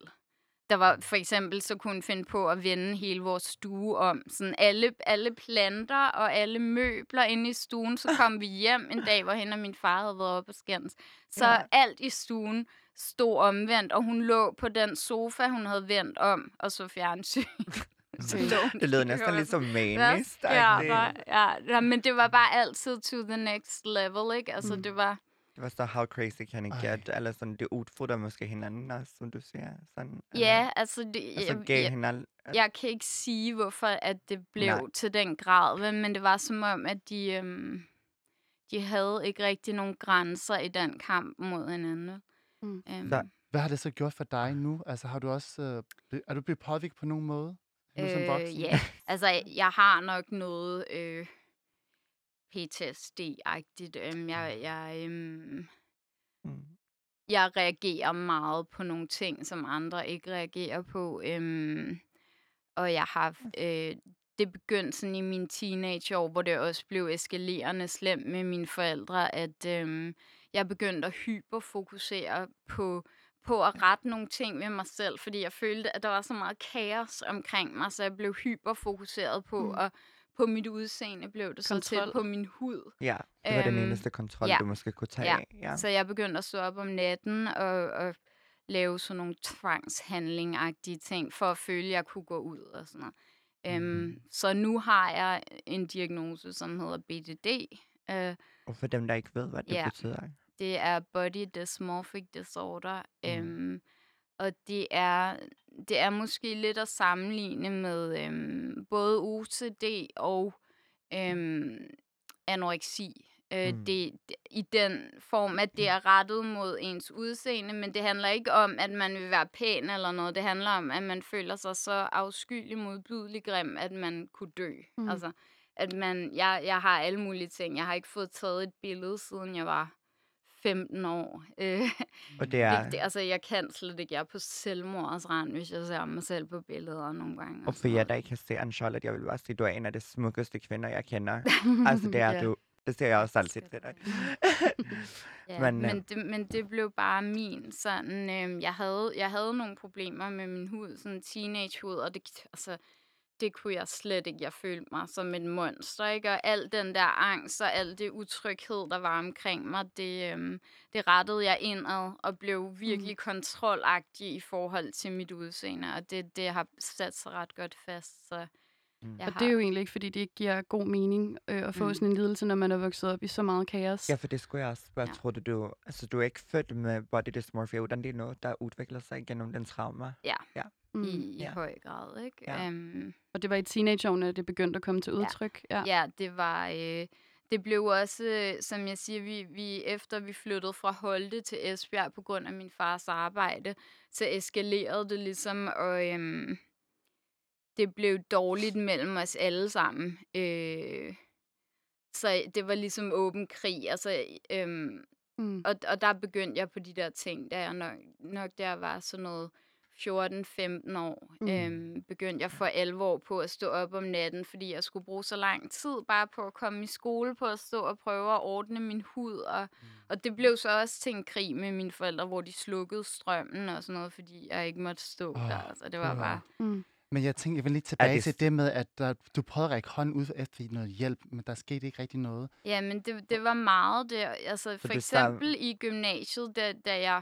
Der var for eksempel, så kunne hun finde på at vende hele vores stue om. Sådan alle, alle planter og alle møbler inde i stuen. Så kom vi hjem en dag, hvor hende og min far havde været oppe og skændes. Så ja. alt i stuen stod omvendt, og hun lå på den sofa, hun havde vendt om, og så fjernsyn. Det lød næsten lidt som manisk. sker der? Ja, ja, men det var bare altid to the next level, ikke? Altså, Mm. det var... Det var så, how crazy can it Ej. get? Eller sådan, det udfordrer måske hinanden også, som du siger. Sådan, Ja, altså, det, Og så jeg, gav jeg, hinanden... jeg kan ikke sige, hvorfor at det blev Nej. Til den grad, men det var som om, at de, øhm, de havde ikke rigtig nogen grænser i den kamp mod hinanden. Mm. Øhm, Så- Hvad har det så gjort for dig nu? Altså, har du også, øh, er du blevet påvirket på nogen måde? Nu som voksen? ja, altså jeg har nok noget øh, PTSD-agtigt. Øhm, jeg, jeg, øhm, Mm. jeg reagerer meget på nogle ting, som andre ikke reagerer på. Øhm, og jeg har... Øh, det begyndte sådan i mine teenageår, hvor det også blev eskalerende slemt med mine forældre, at øhm, jeg begyndte at hyperfokusere på, på at rette nogle ting ved mig selv, fordi jeg følte, at der var så meget kaos omkring mig, så jeg blev hyperfokuseret på, Mm. mm. og på mit udseende blev det så til Kontrol. på min hud. Ja, det var den Øhm, eneste kontrol, ja. du måske kunne tage Ja. af. Ja. Så jeg begyndte at stå op om natten og, og lave sådan nogle tvangshandling-agtige ting, for at føle, at jeg kunne gå ud og sådan noget. Øhm, Mhm. så nu har jeg en diagnose, som hedder BDD. Øh, Og for dem, der ikke ved, hvad det Ja. betyder. Det er Body Dysmorphic Disorder. Mm. Øhm, og det er, det er måske lidt at sammenligne med øhm, både OCD og øhm, anoreksi. Øh, Mm. det, det, I den form, at det er rettet mod ens udseende, men det handler ikke om, at man vil være pæn eller noget. Det handler om, at man føler sig så afskyelig modbydelig grim, at man kunne dø. Mm. Mm. Altså, at man, jeg, jeg har alle mulige ting. Jeg har ikke fået taget et billede, siden jeg var 15 år. Øh, Og det er, det, det, altså, jeg kan slet ikke. Jeg er på selvmordets rand, hvis jeg ser mig selv på billeder nogle gange. og for jer, der ikke kan se Anne-Charlotte, jeg vil bare sige, du er en af de smukkeste kvinder, jeg kender. Altså, det er Ja. du. Det ser jeg også altid til dig. Ja, Men, men, øh, men, det, men det blev bare min sådan, øh, jeg, havde, jeg havde nogle problemer med min hud, sådan teenagehud, og det, altså, det kunne jeg slet ikke. Jeg følte mig som et monster, ikke? Og al den der angst og al det utryghed, der var omkring mig, det, øhm, det rettede jeg indad og blev virkelig mm. kontrolagtig i forhold til mit udseende. Og det, det har sat sig ret godt fast, så... Mm. Jeg Og det er jo egentlig ikke, fordi det ikke giver god mening øh, at få Mm. sådan en lidelse, når man er vokset op i så meget kaos. Ja, for det skulle jeg også spørge. Ja. Tror du, du, altså, du er ikke født med body dysmorphia, hvordan det er noget, der udvikler sig gennem den trauma? Mm. i, i Ja. høj grad, ikke? Ja. Øhm, Og det var i teenageårene, at det begyndte at komme til udtryk. Ja. Ja, det var... Øh, det blev også, som jeg siger, vi, vi efter vi flyttede fra Holte til Esbjerg på grund af min fars arbejde, så eskalerede det ligesom, og øhm, det blev dårligt mellem os alle sammen. Øh, så det var ligesom åben krig. Altså, øhm, Mm. og, og der begyndte jeg på de der ting, da jeg nok, nok der var sådan noget 14-15 år, Mm. øhm, begyndte jeg for alvor på at stå op om natten, fordi jeg skulle bruge så lang tid bare på at komme i skole, på at stå og prøve at ordne min hud. Og, mm. og det blev så også til en krig med mine forældre, hvor de slukkede strømmen og sådan noget, fordi jeg ikke måtte stå oh, der. Så det var bare... Mm. Men jeg tænker, jeg vil lige tilbage det til det med, at der, du prøvede at række hånden ud efter noget hjælp, men der skete ikke rigtig noget. Ja, men det, det var meget der. Altså, for det sam- eksempel i gymnasiet, da, da jeg,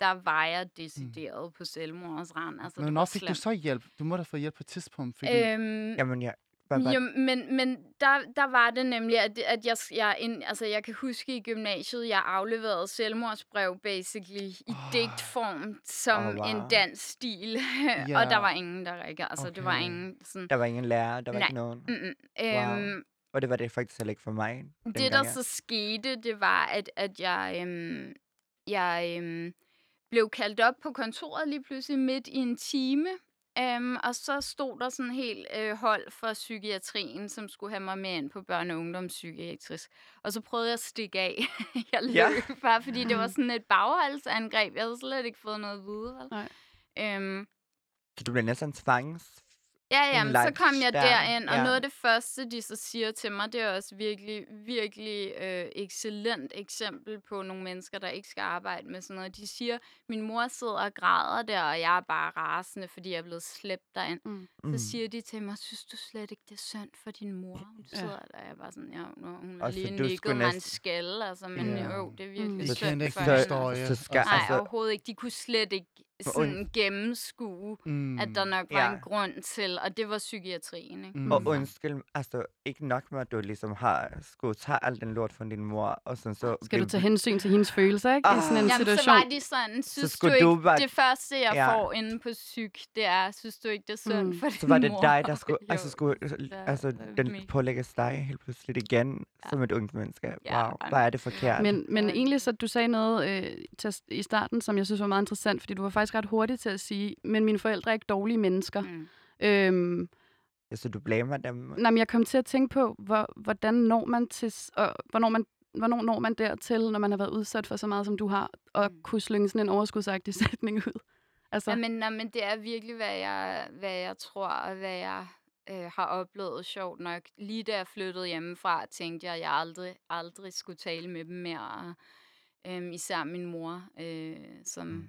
der var jeg decideret mm. på selvmordens rand. Altså, Men det når fik du slemt. så hjælp? Du må da få hjælp på et tidspunkt, fordi... Øhm, Jamen, ja. Hvad, hvad, jo, men, men der, der var det nemlig, at, at jeg, jeg, en, altså jeg kan huske i gymnasiet, jeg afleverede selvmordsbrev basically i oh. digtform som oh, wow. en dansk stil. Ja. og der var ingen, der ikke, altså det var Okay. ingen sådan... der var ingen lærer, der var Nej. ikke nogen. Mm-mm. Wow. Øhm, Og det var det faktisk heller ikke for mig. Det, der dengang, ja. så skete, det var, at, at jeg, øhm, jeg øhm, blev kaldt op på kontoret lige pludselig midt i en time. Øhm, og så stod der sådan helt øh, hold for psykiatrien, som skulle have mig med ind på børne- og ungdomspsykiatrisk. Og så prøvede jeg at stikke af. jeg løb Ja. ja. bare, fordi det var sådan et bagholdsangreb. Jeg havde slet ikke fået noget at vide. Vel? Nej. Øhm, Så du blev næsten tvangs... Ja, ja, en men så kom jeg der, derind, og ja. noget af det første, de så siger til mig, det er også virkelig, virkelig øh, excellent eksempel på nogle mennesker, der ikke skal arbejde med sådan noget. De siger, min mor sidder og græder der, og jeg er bare rasende, fordi jeg er blevet slæbt derind. Mm. Mm. Så siger de til mig, synes du slet ikke, det er synd for din mor? Hun Ja. sidder der, og jeg er bare sådan, ja, nu, hun har så lige nikket mig en skalle, altså, men Ja. jo, det er virkelig Mm. Synd for hende. historie. Så skal- Nej, Altså- overhovedet ikke. De kunne slet ikke sådan gennemskue, Mm. at der nok var Ja. en grund til, og det var psykiatrien, ikke? Mm. Og undskyld, altså ikke nok med, at du ligesom har skulle tage al den lort fra din mor, og sådan så... Skal du tage hensyn til hendes følelser, ikke? I Ah. sådan en Jamen, situation. så var de sådan, synes du skulle ikke, du bare- det første, jeg Ja. får inde på psyk, det er, synes du ikke, det er synd Mm. for din Så var det mor? dig, der skulle, Jo. altså skulle, altså den mega. pålægges dig helt pludselig igen, Ja. som et ungt menneske. Ja, Wow, hvor er det forkert. Men, men Ja. egentlig så, du sagde noget øh, til, i starten, som jeg synes var meget interessant, fordi du var faktisk ret hurtig til at sige, men mine forældre er ikke dårlige mennesker. Mm. Øhm, Så du blamer dem? nej, men jeg kom til at tænke på, hvor, hvordan når man til, og, hvornår man Hvornår når man dertil, når man har været udsat for så meget, som du har, og Mm. kunne slynge sådan en overskudsagtig sætning ud? Altså, Jamen, nej, men det er virkelig, hvad jeg, hvad jeg tror, og hvad jeg øh, har oplevet sjovt nok. Lige da jeg flyttede hjemmefra, tænkte jeg, at jeg aldrig, aldrig skulle tale med dem mere. Øhm, især min mor, øh, som Mm.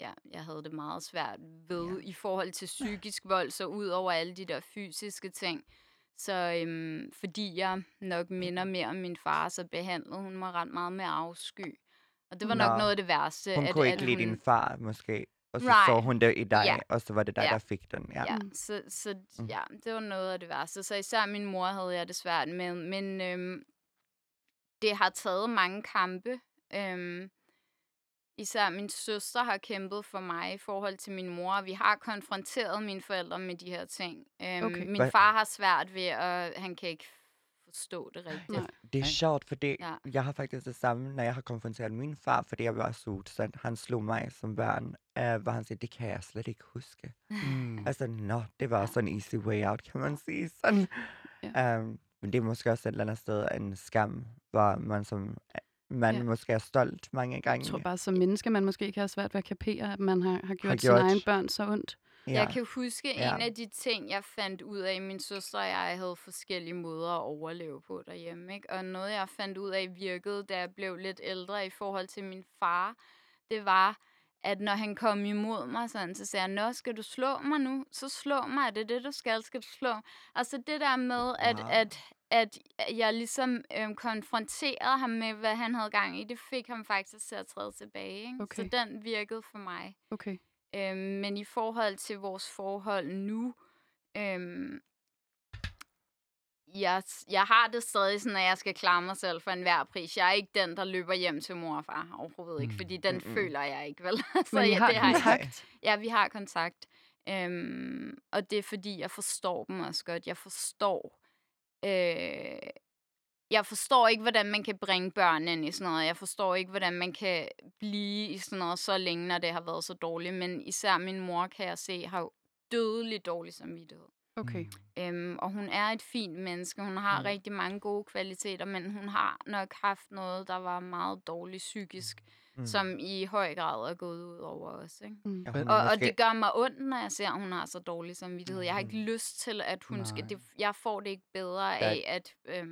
Ja, jeg havde det meget svært ved ja. i forhold til psykisk vold, så ud over alle de der fysiske ting. Så øhm, fordi jeg nok minder mere om min far, så behandlede hun mig ret meget med afsky. Og det var nok Nå. noget af det værste. Hun at, kunne at ikke lide hun, din far, måske. Og så Right. så hun det i dig, Ja. og så var det dig, Ja. der fik den. Ja. Ja, så, så Mm. ja, det var noget af det værste. Så især min mor havde jeg det svært med. Men øhm, det har taget mange kampe. Øhm, især min søster har kæmpet for mig i forhold til min mor. Vi har konfronteret mine forældre med de her ting. Øhm, Okay. Min far har svært ved, at han kan ikke forstå det rigtigt. Nej. Det er sjovt, fordi Ja. jeg har faktisk det samme, når jeg har konfronteret min far, fordi jeg var så udsat. Han slog mig som barn, uh, hvor han sagde, det kan jeg slet ikke huske. Mm. Altså, nå, det var Ja. sådan en easy way out, kan man sige. Sådan. Ja. Um, men det er måske også et eller andet sted en skam, hvor man som man Ja. måske er stolt mange gange. jeg tror bare, som menneske, man måske kan have svært ved at kapere, at man har, har gjort, gjort. sine egne børn så ondt. ja. Jeg kan huske Ja. en af de ting, jeg fandt ud af, min søster og jeg havde forskellige måder at overleve på derhjemme. Ikke? Og noget, jeg fandt ud af virkede, da jeg blev lidt ældre i forhold til min far, det var, at når han kom imod mig, sådan, så sagde han, Nå, skal du slå mig nu? Så slå mig, er det det, du skal? Skal du slå? Altså det der med, at, Wow. at, at jeg ligesom øhm, konfronterede ham med, hvad han havde gang i, det fik ham faktisk til at træde tilbage. Ikke? Okay. Så den virkede for mig. Okay. Øhm, men i forhold til vores forhold nu, øhm, jeg, jeg har det stadig sådan, at jeg skal klare mig selv for enhver pris. Jeg er ikke den, der løber hjem til mor og far overhovedet ikke, Mm. fordi den Mm-mm. føler jeg ikke, vel? så Men I ja, har det har jeg. kontakt? Ja, vi har kontakt. Øhm, og det er fordi, jeg forstår dem også godt. Jeg forstår... Øh, jeg forstår ikke, hvordan man kan bringe børn ind i sådan noget. Jeg forstår ikke, hvordan man kan blive i sådan noget så længe, når det har været så dårligt. Men især min mor, kan jeg se, har jo dødelig dårlig samvittighed. Okay. Øhm, og hun er et fint menneske. Hun har Mm. rigtig mange gode kvaliteter, men hun har nok haft noget, der var meget dårligt psykisk, Mm. Som i høj grad er gået ud over os. Ikke? Mm. Ja, er Og, og det gør mig ondt, når jeg ser, at hun har så dårlig samvittighed. Jeg har ikke Mm. lyst til, at hun skal... Nej. Det, jeg får det ikke bedre Ja. af, at... Øhm,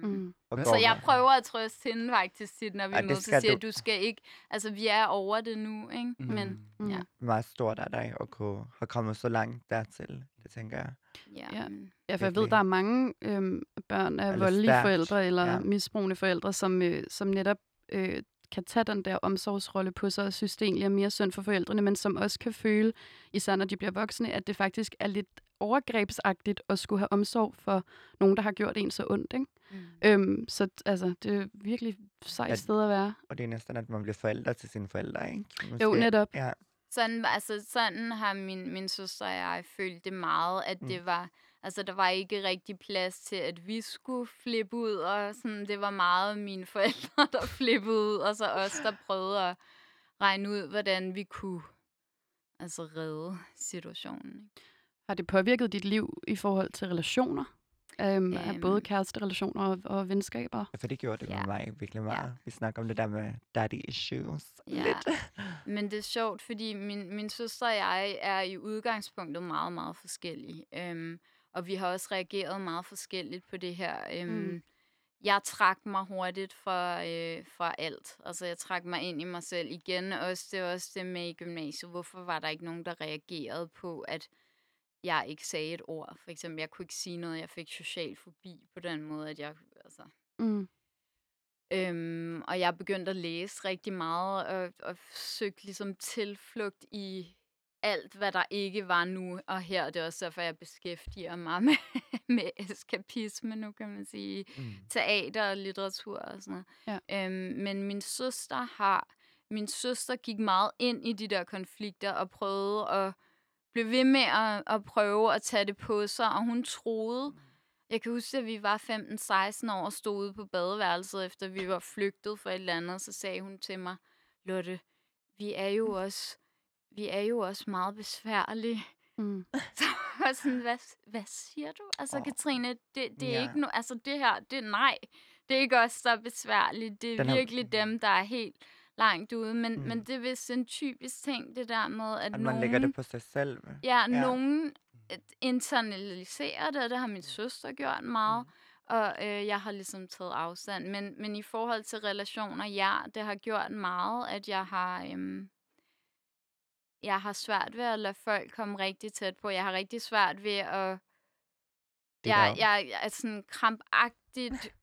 Mm. Så jeg prøver at trøste hende faktisk tit, når vi Ej, er det nødt til skal at sige, du. at du skal ikke... Altså, vi er over det nu, ikke? Men Mm. Ja. meget stort af dig at kunne have kommet så langt dertil, det tænker jeg. ja, Ja. Ja, for jeg ved, der er mange øhm, børn af Eller voldelige stærkt, forældre eller ja. ja. misbrugende forældre, som, øh, som netop øh, kan tage den der omsorgsrolle på sig og synes, det egentlig er mere synd for forældrene, men som også kan føle, især når de bliver voksne, at det faktisk er lidt overgrebsagtigt at skulle have omsorg for nogen, der har gjort en så ondt. Ikke? Mm. Øhm, så altså, det er virkelig sejt Ja, sted at være. Og det er næsten, at man bliver forældre til sine forældre, ikke? Jo, netop. Ja, Sådan, altså, sådan har min, min søster og jeg følt det meget, at Mm. det var, altså der var ikke rigtig plads til, at vi skulle flippe ud, og sådan, det var meget mine forældre, der flippede ud, og så os, der prøvede at regne ud, hvordan vi kunne altså redde situationen. Ikke? Har det påvirket dit liv i forhold til relationer? Øhm, Øhm. både kæresterelationer og, og venskaber? for det gjorde det Ja. med mig virkelig Ja. meget. Vi snakker om det der med daddy issues. Ja. Lidt. Men det er sjovt, fordi min, min søster og jeg er i udgangspunktet meget, meget forskellige. Øhm, og vi har også reageret meget forskelligt på det her. Øhm, Mm. Jeg trak mig hurtigt fra, øh, fra alt. Altså, jeg trak mig ind i mig selv igen. Også, det også det med i gymnasiet. Hvorfor var der ikke nogen, der reagerede på, at jeg ikke sagde et ord? For eksempel, jeg kunne ikke sige noget. Jeg fik social fobi på den måde, at jeg... Altså, Mm. Øhm, og jeg begyndte at læse rigtig meget og, og søgte ligesom tilflugt i alt, hvad der ikke var nu. Og her er det også derfor, jeg beskæftiger mig med, med eskapisme, nu kan man sige. Mm. Teater og litteratur og sådan noget. Ja. Øhm, men min søster har... Min søster gik meget ind i de der konflikter og prøvede at blive ved med at, at prøve at tage det på sig. Og hun troede... Jeg kan huske, at vi var 15-16 år og stod ude på badeværelset, efter vi var flygtet fra et eller andet, så sagde hun til mig, Lotte, vi er jo også, vi er jo også meget besværlige. Mm. Så var sådan, hvad, hvad siger du? Altså, oh. Katrine, det, det er Ja. ikke nu, altså det her, det nej, det er ikke der er besværligt. Det er Den har- virkelig dem, der er helt langt ude. Men, Mm. mm. men det er vist en typisk ting, det der med, at, At nogen... man lægger det på sig selv. Ja, Ja. nogen øh, internaliserer det, og det har min søster gjort meget. Mm. Og øh, jeg har ligesom taget afstand. Men, men i forhold til relationer, ja, det har gjort meget, at jeg har... Øhm, jeg har svært ved at lade folk komme rigtig tæt på. Jeg har rigtig svært ved at... Det Jeg, der- jeg, jeg er sådan krampagtigt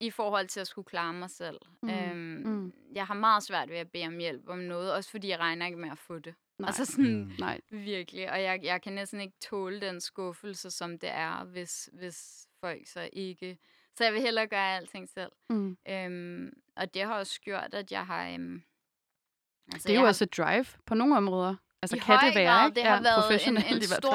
i forhold til at skulle klare mig selv. Mm. Øhm, mm. Jeg har meget svært ved at bede om hjælp om noget, også fordi jeg regner ikke med at få det. Nej. Altså sådan, Mm. Nej. Virkelig, og jeg, jeg kan næsten ikke tåle den skuffelse, som det er, hvis, hvis folk så ikke... Så jeg vil hellere gøre alting selv. Mm. Øhm, og det har også gjort, at jeg har... Øhm, altså Det er jeg jo har, også et drive på nogle områder. Altså i kan det være, grad, ikke? det har været en, professionelt en stor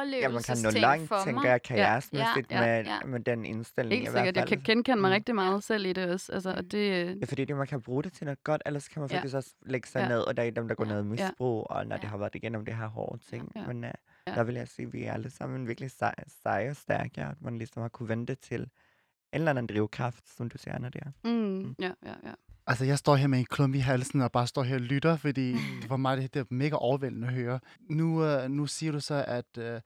fald. Ja, man kan nå langt, for tænker mig. jeg, karrieresmæssigt ja, med, ja. med den indstilling Helt i hvert sikkert. Jeg fald. kan genkende mig Mm. rigtig meget Ja. selv i det også. Altså, og Mm. det, Det er fordi, det, man kan bruge det til noget godt, ellers kan man Ja. faktisk også lægge sig Ja. ned, og der er dem, der går Ja. ned i Ja. misbrug, og når det Ja. har været igennem det her hårde ting. Ja. Men uh, Ja. der vil jeg sige, at vi er alle sammen virkelig sej- seje og stærke, at man ligesom har kunne vente til en eller anden drivkraft, som du siger, Nadia. mm, ja, ja, ja. Altså, jeg står her med en klump i halsen og bare står her og lytter, fordi for mig det, det er mega overvældende at høre. Nu, uh, nu siger du så, at, uh,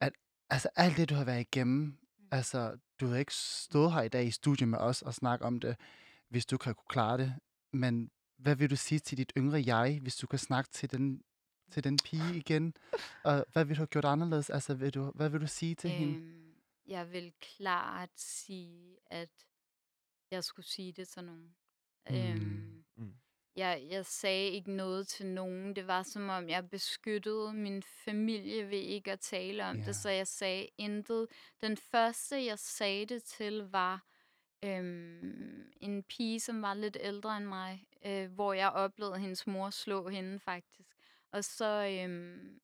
at altså, alt det, du har været igennem, altså, du har ikke stået her i dag i studiet med os og snakket om det, hvis du kan kunne klare det. Men hvad vil du sige til dit yngre jeg, hvis du kan snakke til den, til den pige igen? Og hvad vil du have gjort anderledes? Altså, vil du, hvad vil du sige til hende? Øhm, jeg vil klart sige, at jeg skulle sige det til nogen. Mm. Øhm, Mm. jeg, jeg sagde ikke noget til nogen. Det var som om, jeg beskyttede min familie ved ikke at tale om Ja. det, så jeg sagde intet. Den første, jeg sagde det til, var øhm, en pige, som var lidt ældre end mig, øh, hvor jeg oplevede hendes mor slå hende faktisk. Og så, øhm,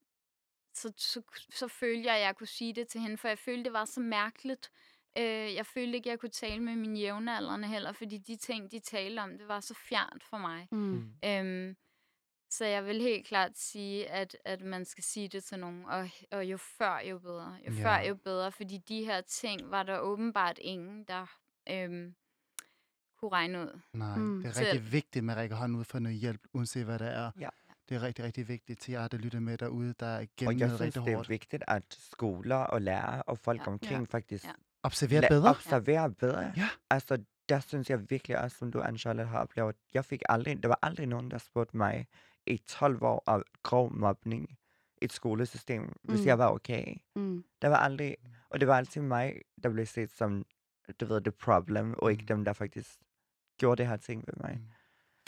så, så, så følte jeg, at jeg kunne sige det til hende, for jeg følte, det var så mærkeligt. Øh, jeg følte ikke, at jeg kunne tale med mine jævnaldrende heller, fordi de ting, de talte om, det var så fjernt for mig. Mm. Mm. Øhm, så jeg vil helt klart sige, at, at man skal sige det til nogen, og, og jo før, jo bedre. Jo Ja. før, jo bedre, fordi de her ting var der åbenbart ingen, der øhm, kunne regne ud. Nej, Mm. det er Selv. rigtig vigtigt, at man rækker hånden ud for noget hjælp, uanset hvad det er. Ja. Det er rigtig, rigtig vigtigt til jer, der lytter med derude, der er Og gennem jeg noget synes, det er hårdt. vigtigt, at skoler og lærere og folk Ja. omkring faktisk Ja. Observer la- bedre. observerer bedre. Ja. Altså, der synes jeg virkelig også, som du, Anne har oplevet, jeg fik aldrig, der var aldrig nogen, der spurgte mig i 12 år af grov mobning i et skolesystem, hvis Mm. jeg var okay. Mm. Der var aldrig, og det var altid mig, der blev set som, du ved, the problem, og ikke Mm. dem, der faktisk gjorde det her ting ved mig. Mm.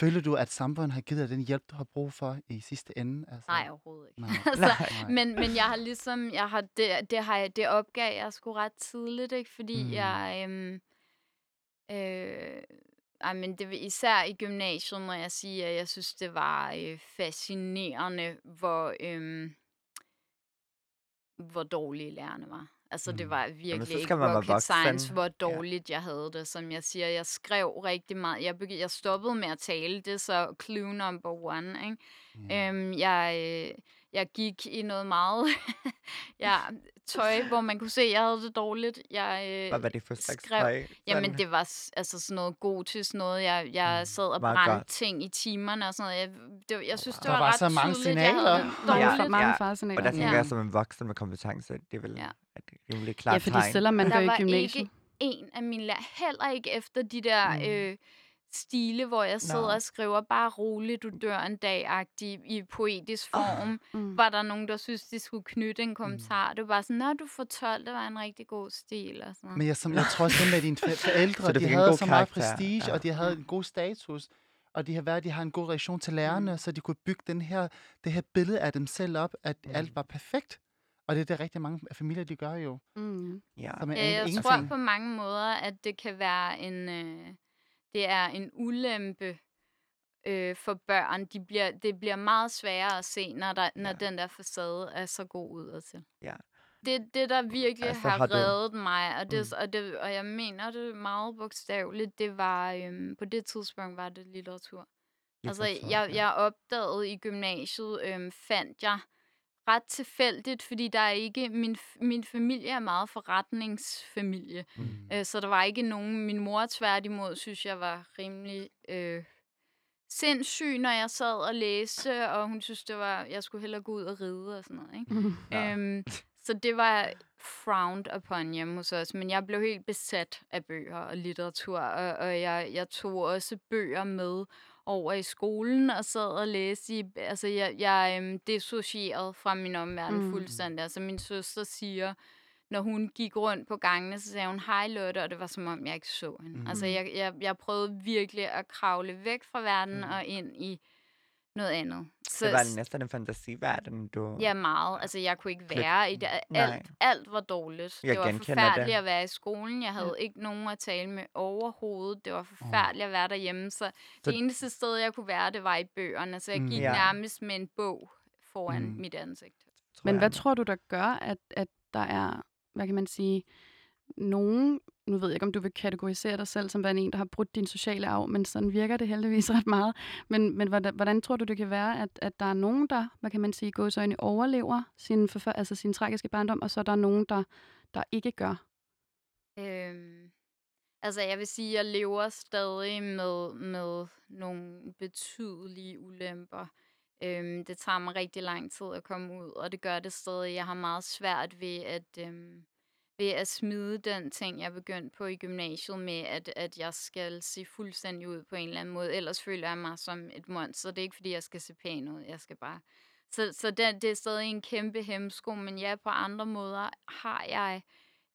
Føler du, at samfundet har givet dig den hjælp, du har brug for i sidste ende? Altså, Nej, overhovedet ikke. Nej. altså, Nej. men, men jeg har ligesom, jeg har det, det, har jeg, det opgav jeg sgu ret tidligt, ikke? Fordi Mm. jeg, øhm, øh, ej, men det især i gymnasiet, må jeg sige, at jeg synes, det var øh, fascinerende, hvor, øhm, hvor dårlige lærerne var. Altså, det Mm. var virkelig så ikke rocket science, voksen. hvor dårligt jeg havde det. Som jeg siger, jeg skrev rigtig meget. Jeg, begy- jeg stoppede med at tale. Det er så clue number one, ikke? Ja. Øhm, jeg, øh, jeg gik i noget meget ja, tøj, hvor man kunne se, at jeg havde det dårligt. Jeg, øh, Hvad var det for slags skrev- tøj? Jamen, Sådan- det var altså sådan noget gotisk noget. Jeg, jeg Mm, sad og brændte godt. ting i timerne og sådan noget. Jeg, det, var- jeg synes, det Der var, var ret så mange tydeligt, jeg havde signaler. det Der er dårligt. for mange Ja. faresignaler. Og der tænker Ja. jeg som en voksen med kompetence, det er vel Ja. et rimelig klart Ja, fordi tegn. selvom man Der går i var gymnasiet. ikke en af mine lærer, heller ikke efter de der Mm. øh, stile, hvor jeg sidder Nå. og skriver bare roligt, du dør en dag-agtig i poetisk form. Mm. var der nogen, der synes, de skulle knytte en kommentar. Det var bare sådan, når du får 12, det var en rigtig god stil. Og sådan. Men jeg, som, jeg tror også, at dine forældre, Så de en havde så meget karakter, prestige, ja. og de havde en god status, og de har været, de har en god relation til lærerne, Mm. så de kunne bygge den her, det her billede af dem selv op, at Mm. alt var perfekt. Og det er det rigtig mange familier, de gør jo. Mm. Ja. Som er Ja, jeg ingenting. tror på mange måder, at det kan være en, øh, det er en ulempe øh, for børn. De bliver, det bliver meget sværere at se, når, der, når Ja. den der facade er så god udadtil. Ja. Det, det, der virkelig Altså, altså, har, har reddet mig, og, det, Mm. og, det, og jeg mener det meget bogstaveligt, det var, øhm, på det tidspunkt var det litteratur. Altså, Litteratur, jeg, ja. jeg opdagede i gymnasiet, øhm, fandt jeg ret tilfældigt, fordi der er ikke, min, min familie er meget forretningsfamilie. Mm. Øh, så der var ikke nogen, min mor tværtimod, synes jeg var rimelig øh, sindssyg, når jeg sad og læste, og hun synes, det var, jeg skulle hellere gå ud og ride og sådan noget. Ikke? Mm. Ja. Øhm, så det var frowned upon hjemme hos os, men jeg blev helt besat af bøger og litteratur, og, og jeg, jeg tog også bøger med over i skolen og sad og læste i, altså jeg, jeg øhm, dissocierede fra min omverden Mm. fuldstændig. Altså min søster siger, når hun gik rundt på gangene, så sagde hun, hej Lotte, og det var som om, jeg ikke så hende. Mm. Mm. Altså jeg, jeg, jeg prøvede virkelig at kravle væk fra verden mm. og ind i noget andet. Så, Det var næsten en fantasiverden, du... Ja, meget. Altså, jeg kunne ikke være i det. Alt, alt var dårligt. Jeg det var forfærdeligt det. at være i skolen. Jeg havde Ja. ikke nogen at tale med overhovedet. Det var forfærdeligt at være derhjemme. Så, Så- det eneste sted, jeg kunne være, det var i bøgerne. Så jeg Mm. gik Ja. nærmest med en bog foran Mm. mit ansigt. tror Men jeg. hvad tror du, der gør, at, at der er, hvad kan man sige, nogen, nu ved jeg ikke, om du vil kategorisere dig selv som værende en, der har brudt din sociale arv, men sådan virker det heldigvis ret meget. Men, men hvordan, hvordan tror du, det kan være, at, at der er nogen, der, hvad kan man sige, går så ind overlever sin, forfør, altså sin tragiske barndom, og så er der nogen, der, der ikke gør? Øhm, altså, jeg vil sige, jeg lever stadig med, med nogle betydelige ulemper. Øhm, det tager mig rigtig lang tid at komme ud, og det gør det stadig. Jeg har meget svært ved at, øhm, ved at smide den ting, jeg begyndte på i gymnasiet med, at, at jeg skal se fuldstændig ud på en eller anden måde. Ellers føler jeg mig som et monster. Det er ikke, fordi jeg skal se pæn ud. Jeg skal bare... Så, så det, det er stadig en kæmpe hemsko, men ja, på andre måder har jeg...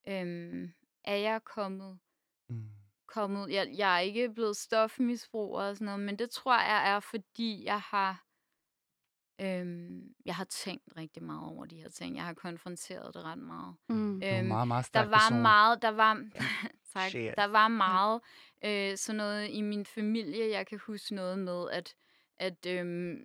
Øhm, er jeg kommet Mm. kommet... Jeg, jeg er ikke blevet stofmisbruger og sådan noget, men det tror jeg er, fordi jeg har... Øhm, jeg har tænkt rigtig meget over de her ting. Jeg har konfronteret det ret meget. Mm. Du er Øhm, meget, meget der var person. meget, der var, tak, Shit. der var meget øh, sådan noget i min familie. Jeg kan huske noget med, at, at øhm,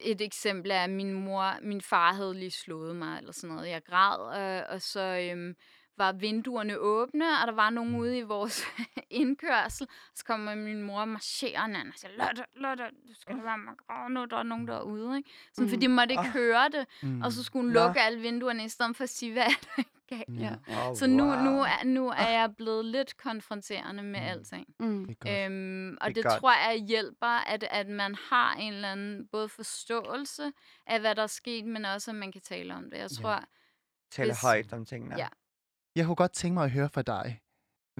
et eksempel er, at min mor, min far havde lige slået mig, eller sådan noget. Jeg græd, øh, og så øhm, var vinduerne åbne, og der var nogen ude i vores indkørsel. Så kommer min mor marcherende, og siger, Lotte, Lotte, du skal lade være med græde nu, der er nogen derude. Ikke? Sådan, Mm. fordi de måtte ikke Ah. høre det, Mm. og så skulle hun lukke alle vinduerne, i stedet for at sige, hvad er der galt? Ja. Oh, Så nu, wow. nu, er, nu er jeg blevet lidt konfronterende med Mm. alting. Mm. Det. Øhm, og Det det, godt. tror jeg hjælper, at, at man har en eller anden både forståelse af, hvad der er sket, men også, at man kan tale om det. Jeg Ja. tror, Tale hvis- højt om tingene. Ja. Jeg kunne godt tænke mig at høre fra dig.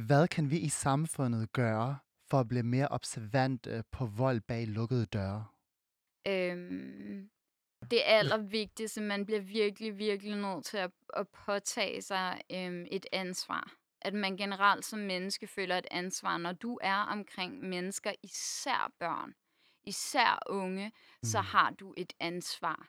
Hvad kan vi i samfundet gøre for at blive mere observante på vold bag lukkede døre? øhm, det allervigtigste, man bliver virkelig, virkelig nødt til at, at påtage sig øhm, et ansvar. At man generelt som menneske føler et ansvar, når du er omkring mennesker, især børn, især unge, så Mm. har du et ansvar.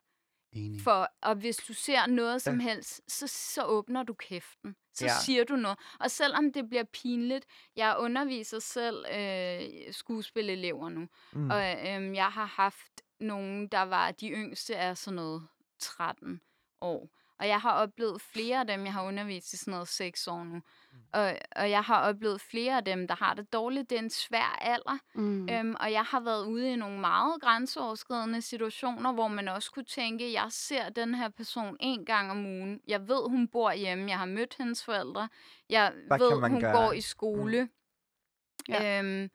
Enig. For, og hvis du ser noget som Ja. helst, så, så åbner du kæften. Så Ja. siger du noget. Og selvom det bliver pinligt, jeg underviser selv øh, skuespilelever nu, Mm. og øh, jeg har haft nogen, der var, de yngste er sådan noget 13 år. Og jeg har oplevet flere af dem, jeg har undervist i sådan noget 6 år nu. Og, og jeg har oplevet flere af dem, der har det dårligt. Det er en svær alder. Mm. Øhm, og jeg har været ude i nogle meget grænseoverskridende situationer, hvor man også kunne tænke, jeg ser den her person en gang om ugen. Jeg ved, hun bor hjemme. Jeg har mødt hendes forældre. Jeg Hvad ved, hun gøre? går i skole. Mm. Ja. Øhm,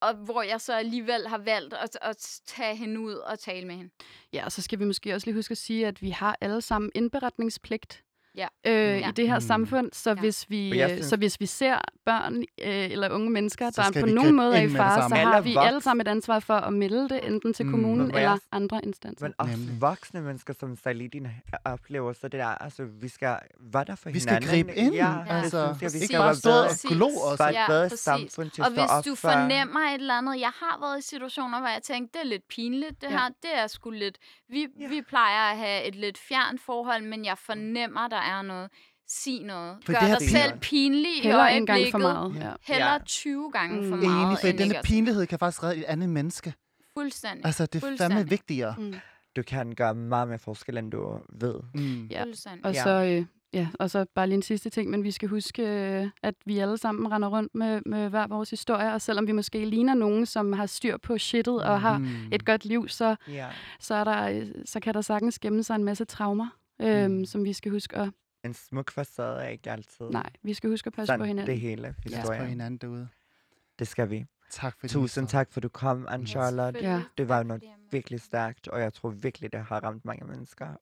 og hvor jeg så alligevel har valgt at, at tage hende ud og tale med hende. Ja, og så skal vi måske også lige huske at sige, at vi har alle sammen indberetningspligt Ja. øh, Ja. i det her Mm. samfund. Så, Ja. hvis vi, jeg øh, synes- så hvis vi ser børn øh, eller unge mennesker, der skal på vi nogen måde er i fare, så har vi alle sammen et ansvar for at melde det, enten til Mm. kommunen Men eller jeg- andre instanser. Men også Nemlig. voksne mennesker, som Salidin oplever, så det der, altså, vi skal være der for Vi skal hinanden. gribe ind. Ja, altså, det synes jeg, vi ikke skal bare være stå og glo os. Ja, bedre præcis. samfund til Og hvis du for. fornemmer et eller andet, jeg har været i situationer, hvor jeg tænkte, det er lidt pinligt, det her, det er sgu lidt, vi, vi plejer at have et lidt fjernt forhold, men jeg fornemmer, der er noget. Sig noget. For Gør det dig selv pinlig i Heller en gang for meget. Ja. Heller Ja. 20 gange Mm. for meget. Enig, for end denne pinlighed kan faktisk redde et andet menneske. Fuldstændig. Altså, det er fandme vigtigere. Mm. Du kan gøre meget mere forskel, end du ved. Mm. Ja. Fuldstændig. Og så, øh, ja, og så bare lige en sidste ting, men vi skal huske, øh, at vi alle sammen render rundt med, med hver vores historie, og selvom vi måske ligner nogen, som har styr på shittet og har Mm. et godt liv, så, Ja. så, er der, øh, så kan der sagtens gemme sig en masse traumer, øhm, Mm. som vi skal huske at... En smuk facade er ikke altid. Nej, vi skal huske at passe Sådan, på hinanden. det hele Pas på historien. hinanden derude. Det skal vi. Tak for Tusind tak, for du kom, anne Charlotte. Ja. Det var Tak, noget virkelig stærkt, og jeg tror virkelig, det har ramt mange mennesker.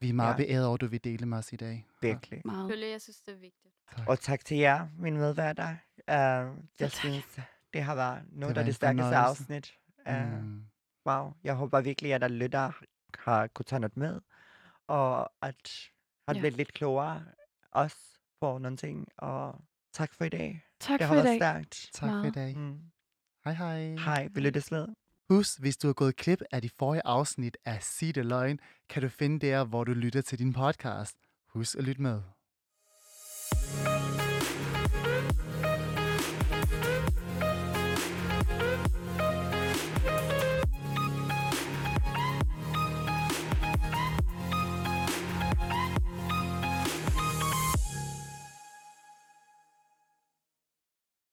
Vi er meget Ja. beæret over, at du vil dele med os i dag. Virkelig. Meget. Jeg synes, det er vigtigt. Tak. Og tak til jer, mine medværter. Uh, jeg synes, det har været noget af det stærkeste afsnit. Uh, Mm. Wow. Jeg håber virkelig, at der lytter har kunne tage noget med, og at har Ja. blevet lidt klogere også på nogle ting. Og tak for i dag. Tak det for har i dag. stærkt. Tak for i dag. Mm. Hej hej. Hej, vi lyttes ved. Husk, hvis du har gået klip af de forrige afsnit af Sig det løgn, kan du finde der, hvor du lytter til din podcast. Husk at lytte med.